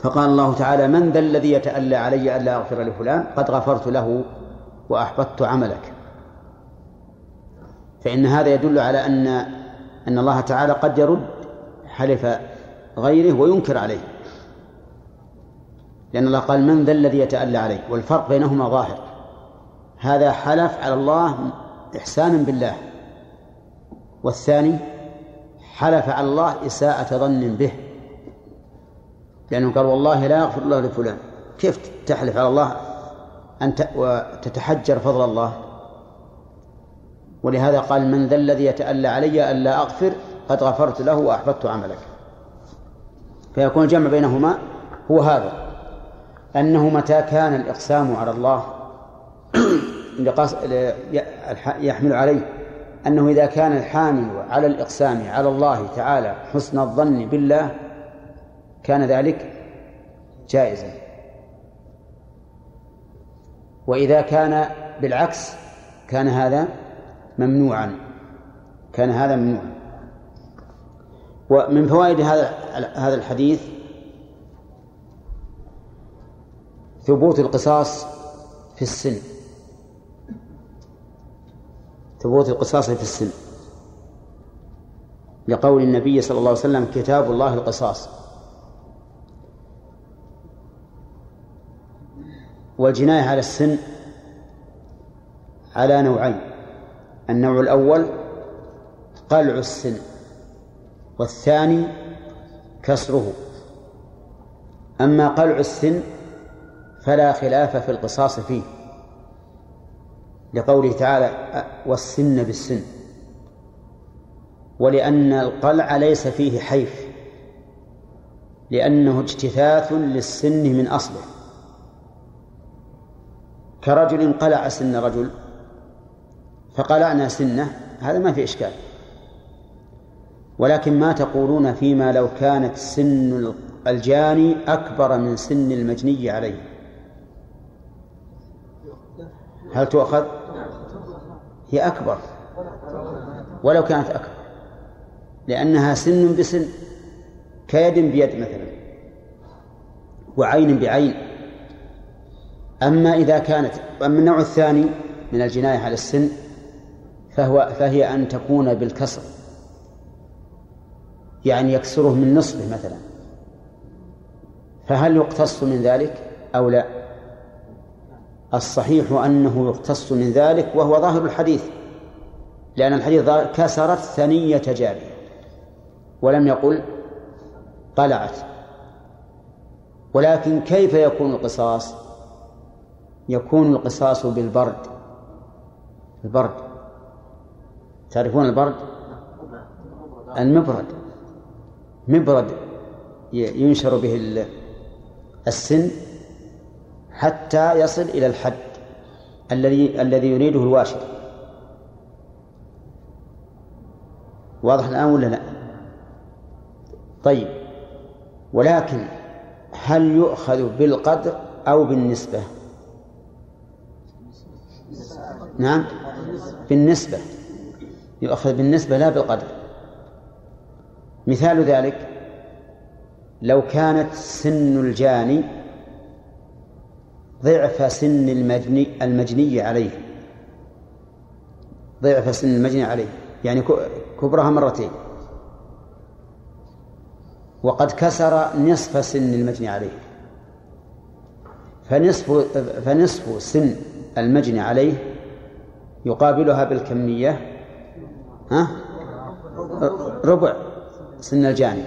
فقال الله تعالى من ذا الذي يتألى علي ألا أغفر لفلان قد غفرت له وأحبطت عملك. فإن هذا يدل على أن أن الله تعالى قد يرد حلف غيره وينكر عليه. لأن الله قال من ذا الذي يتألى عليه والفرق بينهما ظاهر. هذا حلف على الله إحسانا بالله. والثاني حلف على الله إساءة ظن به. لأنه قال والله لا يغفر الله لفلان. كيف تحلف على الله أن وتتحجر فضل الله؟ ولهذا قال من ذا الذي يتألى علي ألا أغفر قد غفرت له وأحبطت عملك. فيكون الجمع بينهما هو هذا. أنه متى كان الإقسام على الله؟ يحمل عليه. أنه إذا كان الحامل على الإقسام على الله تعالى حسن الظن بالله كان ذلك جائزا. وإذا كان بالعكس كان هذا ممنوعا. كان هذا ممنوعا. ومن فوائد هذا هذا الحديث ثبوت القصاص في السن. ثبوت القصاص في السن. لقول النبي صلى الله عليه وسلم كتاب الله القصاص. والجناية على السن على نوعين. النوع الأول قلع السن والثاني كسره. أما قلع السن فلا خلاف في القصاص فيه. لقوله تعالى والسن بالسن. ولأن القلع ليس فيه حيف. لأنه اجتثاث للسن من أصله. كرجل قلع سن رجل فقلعنا سنه هذا ما في إشكال. ولكن ما تقولون فيما لو كانت سن الجاني أكبر من سن المجني عليه. هل تؤخذ؟ هي أكبر. ولو كانت أكبر. لأنها سن بسن كيد بيد مثلا وعين بعين. أما إذا كانت أما النوع الثاني من الجناية على السن فهو فهي أن تكون بالكسر. يعني يكسره من نصفه مثلا. فهل يقتص من ذلك أو لا؟ الصحيح أنه يقتص من ذلك وهو ظاهر الحديث لأن الحديث كسرت ثنية جارية ولم يقل قلعت ولكن كيف يكون القصاص؟ يكون القصاص بالبرد. البرد. تعرفون البرد؟ المبرد. مبرد ينشر به السن حتى يصل إلى الحد الذي الذي يريده الواشر واضح الآن ولا لا؟ طيب ولكن هل يؤخذ بالقدر أو بالنسبة؟ نعم بالنسبة يؤخذ بالنسبة لا بالقدر مثال ذلك لو كانت سن الجاني ضعف سن المجني المجني عليه. ضعف سن المجني عليه. يعني كبرها مرتين. وقد كسر نصف سن المجني عليه. فنصف فنصف سن المجني عليه يقابلها بالكمية ها؟ ربع سن الجاني.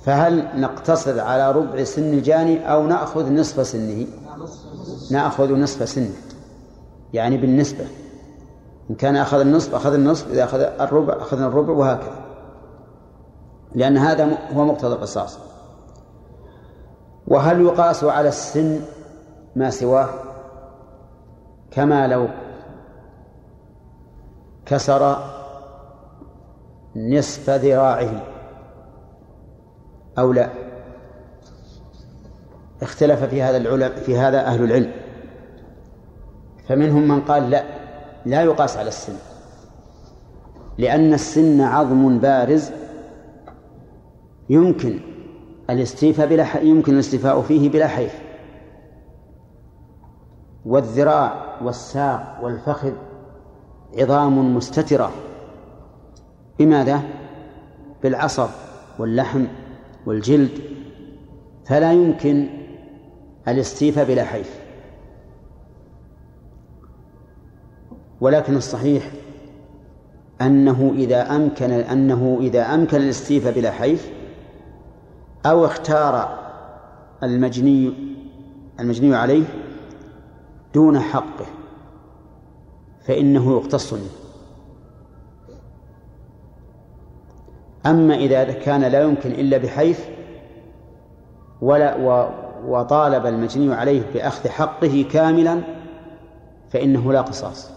فهل نقتصر على ربع سن الجاني أو نأخذ نصف سنه؟ نأخذ نصف سنة. يعني بالنسبة. إن كان أخذ النصف أخذ النصف. إذا أخذ الربع أخذنا الربع وهكذا. لأن هذا هو مقتضى القصاص. وهل يقاس على السن ما سواه؟ كما لو كسر نصف ذراعه أو لا. اختلف في هذا العلم في هذا أهل العلم. فمنهم من قال لا لا يقاس على السن. لأن السن عظم بارز يمكن الاستيفاء بلا يمكن الاستيفاء فيه بلا حيف. والذراع والساق والفخذ عظام مستترة. بماذا؟ بالعصب واللحم والجلد. فلا يمكن الاستيفاء بلا حيف. ولكن الصحيح أنه إذا أمكن أنه إذا أمكن الاستيفاء بلا حيف أو اختار المجني المجني عليه دون حقه فإنه يقتص أما إذا كان لا يمكن إلا بحيث ولا وطالب المجني عليه بأخذ حقه كاملا فإنه لا قصاص.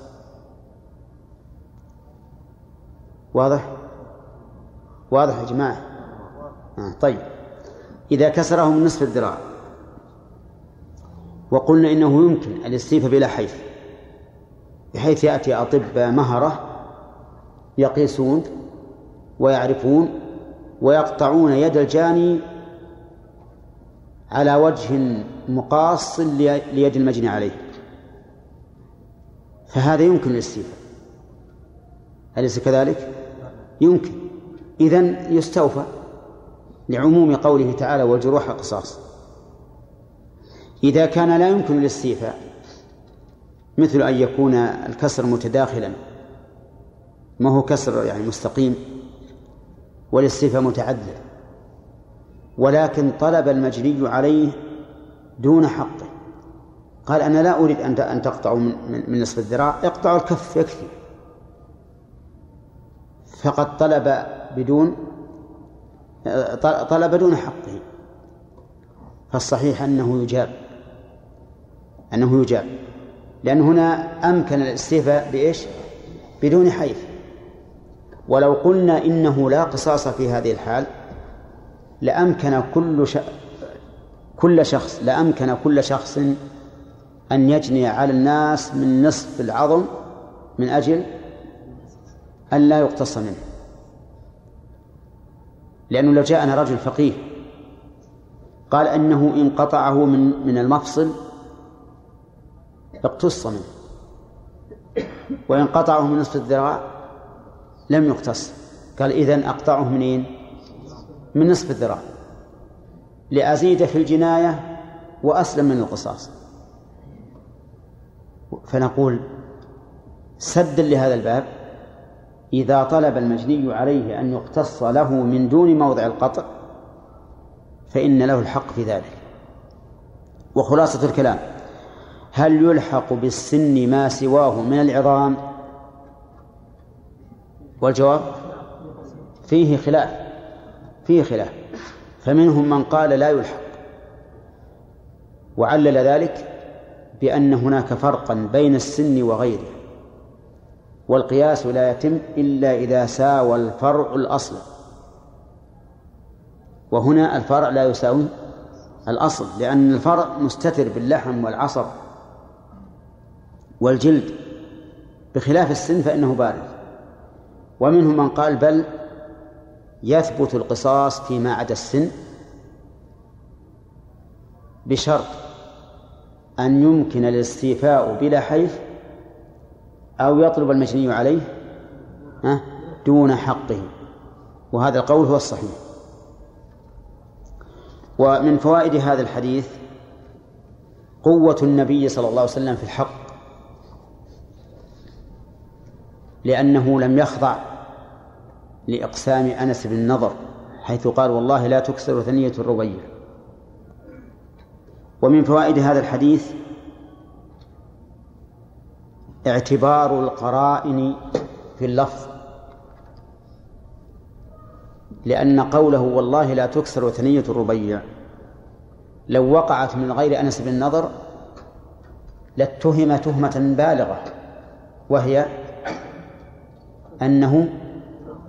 واضح؟ واضح يا جماعة؟ آه طيب. إذا كسره من نصف الذراع وقلنا إنه يمكن الاستيفاء بلا حيث بحيث يأتي أطباء مهرة يقيسون ويعرفون ويقطعون يد الجاني على وجه مقاص ليد المجني عليه. فهذا يمكن الاستيفاء. أليس كذلك؟ يمكن. إذن يستوفى لعموم قوله تعالى والجروح قصاص. إذا كان لا يمكن الاستيفاء مثل أن يكون الكسر متداخلا ما هو كسر يعني مستقيم والاستيفاء متعذر. ولكن طلب المجني عليه دون حقه. قال أنا لا أريد أن أن تقطعوا من, من نصف الذراع اقطعوا الكف يكفي. فقد طلب بدون طلب دون حقه. فالصحيح أنه يجاب أنه يجاب. لأن هنا أمكن الاستيفاء بإيش؟ بدون حيف. ولو قلنا إنه لا قصاص في هذه الحال لأمكن كل ش... كل شخص لأمكن كل شخص أن يجني على الناس من نصف العظم من أجل أن لا يقتص منه لأنه لو جاءنا رجل فقيه قال أنه إن قطعه من من المفصل اقتص منه وإن قطعه من نصف الذراع لم يقتص قال إذن أقطعه منين؟ من نصف الذراع لأزيد في الجناية وأسلم من القصاص. فنقول سدا لهذا الباب إذا طلب المجني عليه أن يقتص له من دون موضع القطع فإن له الحق في ذلك. وخلاصة الكلام هل يلحق بالسن ما سواه من العظام؟ والجواب؟ فيه خلاف. فيه خلاف. فمنهم من قال لا يلحق. وعلل ذلك بأن هناك فرقا بين السن وغيره. والقياس لا يتم إلا إذا ساوى الفرع الأصل. وهنا الفرع لا يساوي الأصل لأن الفرع مستتر باللحم والعصب والجلد. بخلاف السن فإنه بارد. ومنهم من قال بل يثبت القصاص فيما عدا السن بشرط أن يمكن الاستيفاء بلا حيف أو يطلب المجني عليه دون حقه. وهذا القول هو الصحيح. ومن فوائد هذا الحديث قوة النبي صلى الله عليه وسلم في الحق لأنه لم يخضع لإقسام أنس بن النضر حيث قال والله لا تكسر ثنية الربيع ومن فوائد هذا الحديث اعتبار القرائن في اللفظ لأن قوله والله لا تكسر ثنية الربيع لو وقعت من غير أنس بن النضر لاتهم تهمة بالغة وهي أنه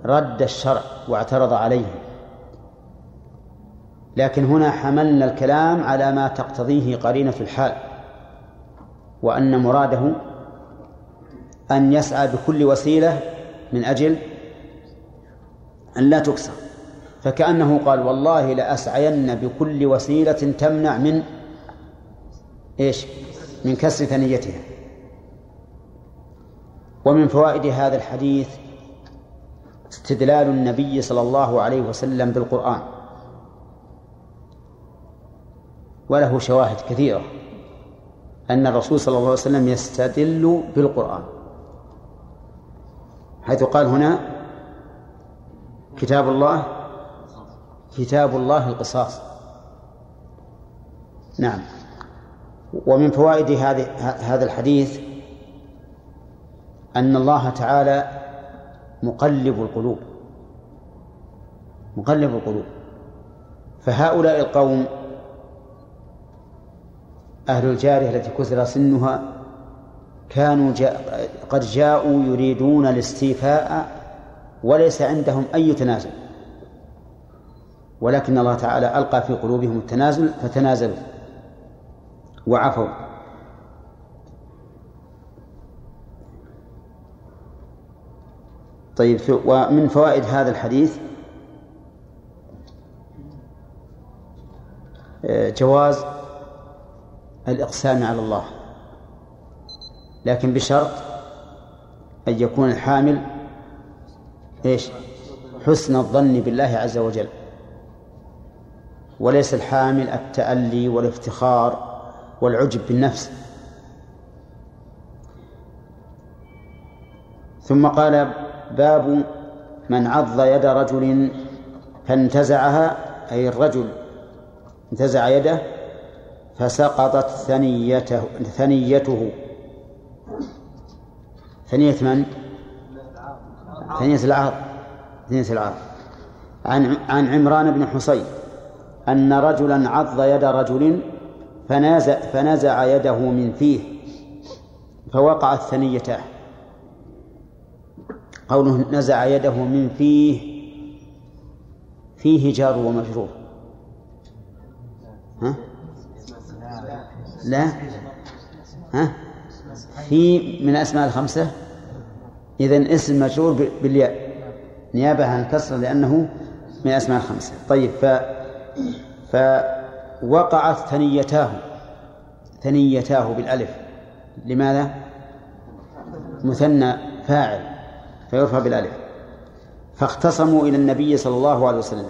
رد الشرع واعترض عليه. لكن هنا حملنا الكلام على ما تقتضيه قرينة الحال وأن مراده أن يسعى بكل وسيلة من أجل أن لا تكسر. فكأنه قال والله لأسعين بكل وسيلة تمنع من إيش؟ من كسر ثنيتها. ومن فوائد هذا الحديث استدلال النبي صلى الله عليه وسلم بالقرآن. وله شواهد كثيرة أن الرسول صلى الله عليه وسلم يستدل بالقرآن. حيث قال هنا كتاب الله كتاب الله القصاص. نعم. ومن فوائد هذا الحديث أن الله تعالى مقلب القلوب. مقلب القلوب. فهؤلاء القوم أهل الجارية التي كسر سنها كانوا جاء قد جاءوا يريدون الاستيفاء وليس عندهم أي تنازل. ولكن الله تعالى ألقى في قلوبهم التنازل فتنازلوا وعفوا. طيب ومن فوائد هذا الحديث آه، جواز الإقسام على الله لكن بشرط أن يكون الحامل إيش؟ حسن الظن بالله عز وجل وليس الحامل التألي والافتخار والعجب بالنفس. ثم قال باب من عض يد رجل فانتزعها أي الرجل انتزع يده فسقطت ثنيته ثنيته. ثنية من؟ ثنية العهد ثنية العهد عن عن عمران بن حصين أن رجلا عض يد رجل فنازع فنزع يده من فيه فوقعت ثنيتاه قوله نزع يده من فيه فيه جار ومجرور. ها؟ لا؟ ها؟ في من الأسماء الخمسة؟ إذن اسم مجرور بالياء. نيابة عن الكسر لأنه من الأسماء الخمسة. طيب ف فوقعت ثنيتاه. ثنيتاه بالألف. لماذا؟ مثنى فاعل. فيرفع بالألف فاختصموا إلى النبي صلى الله عليه وسلم.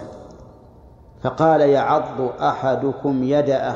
فقال يعض أحدكم يد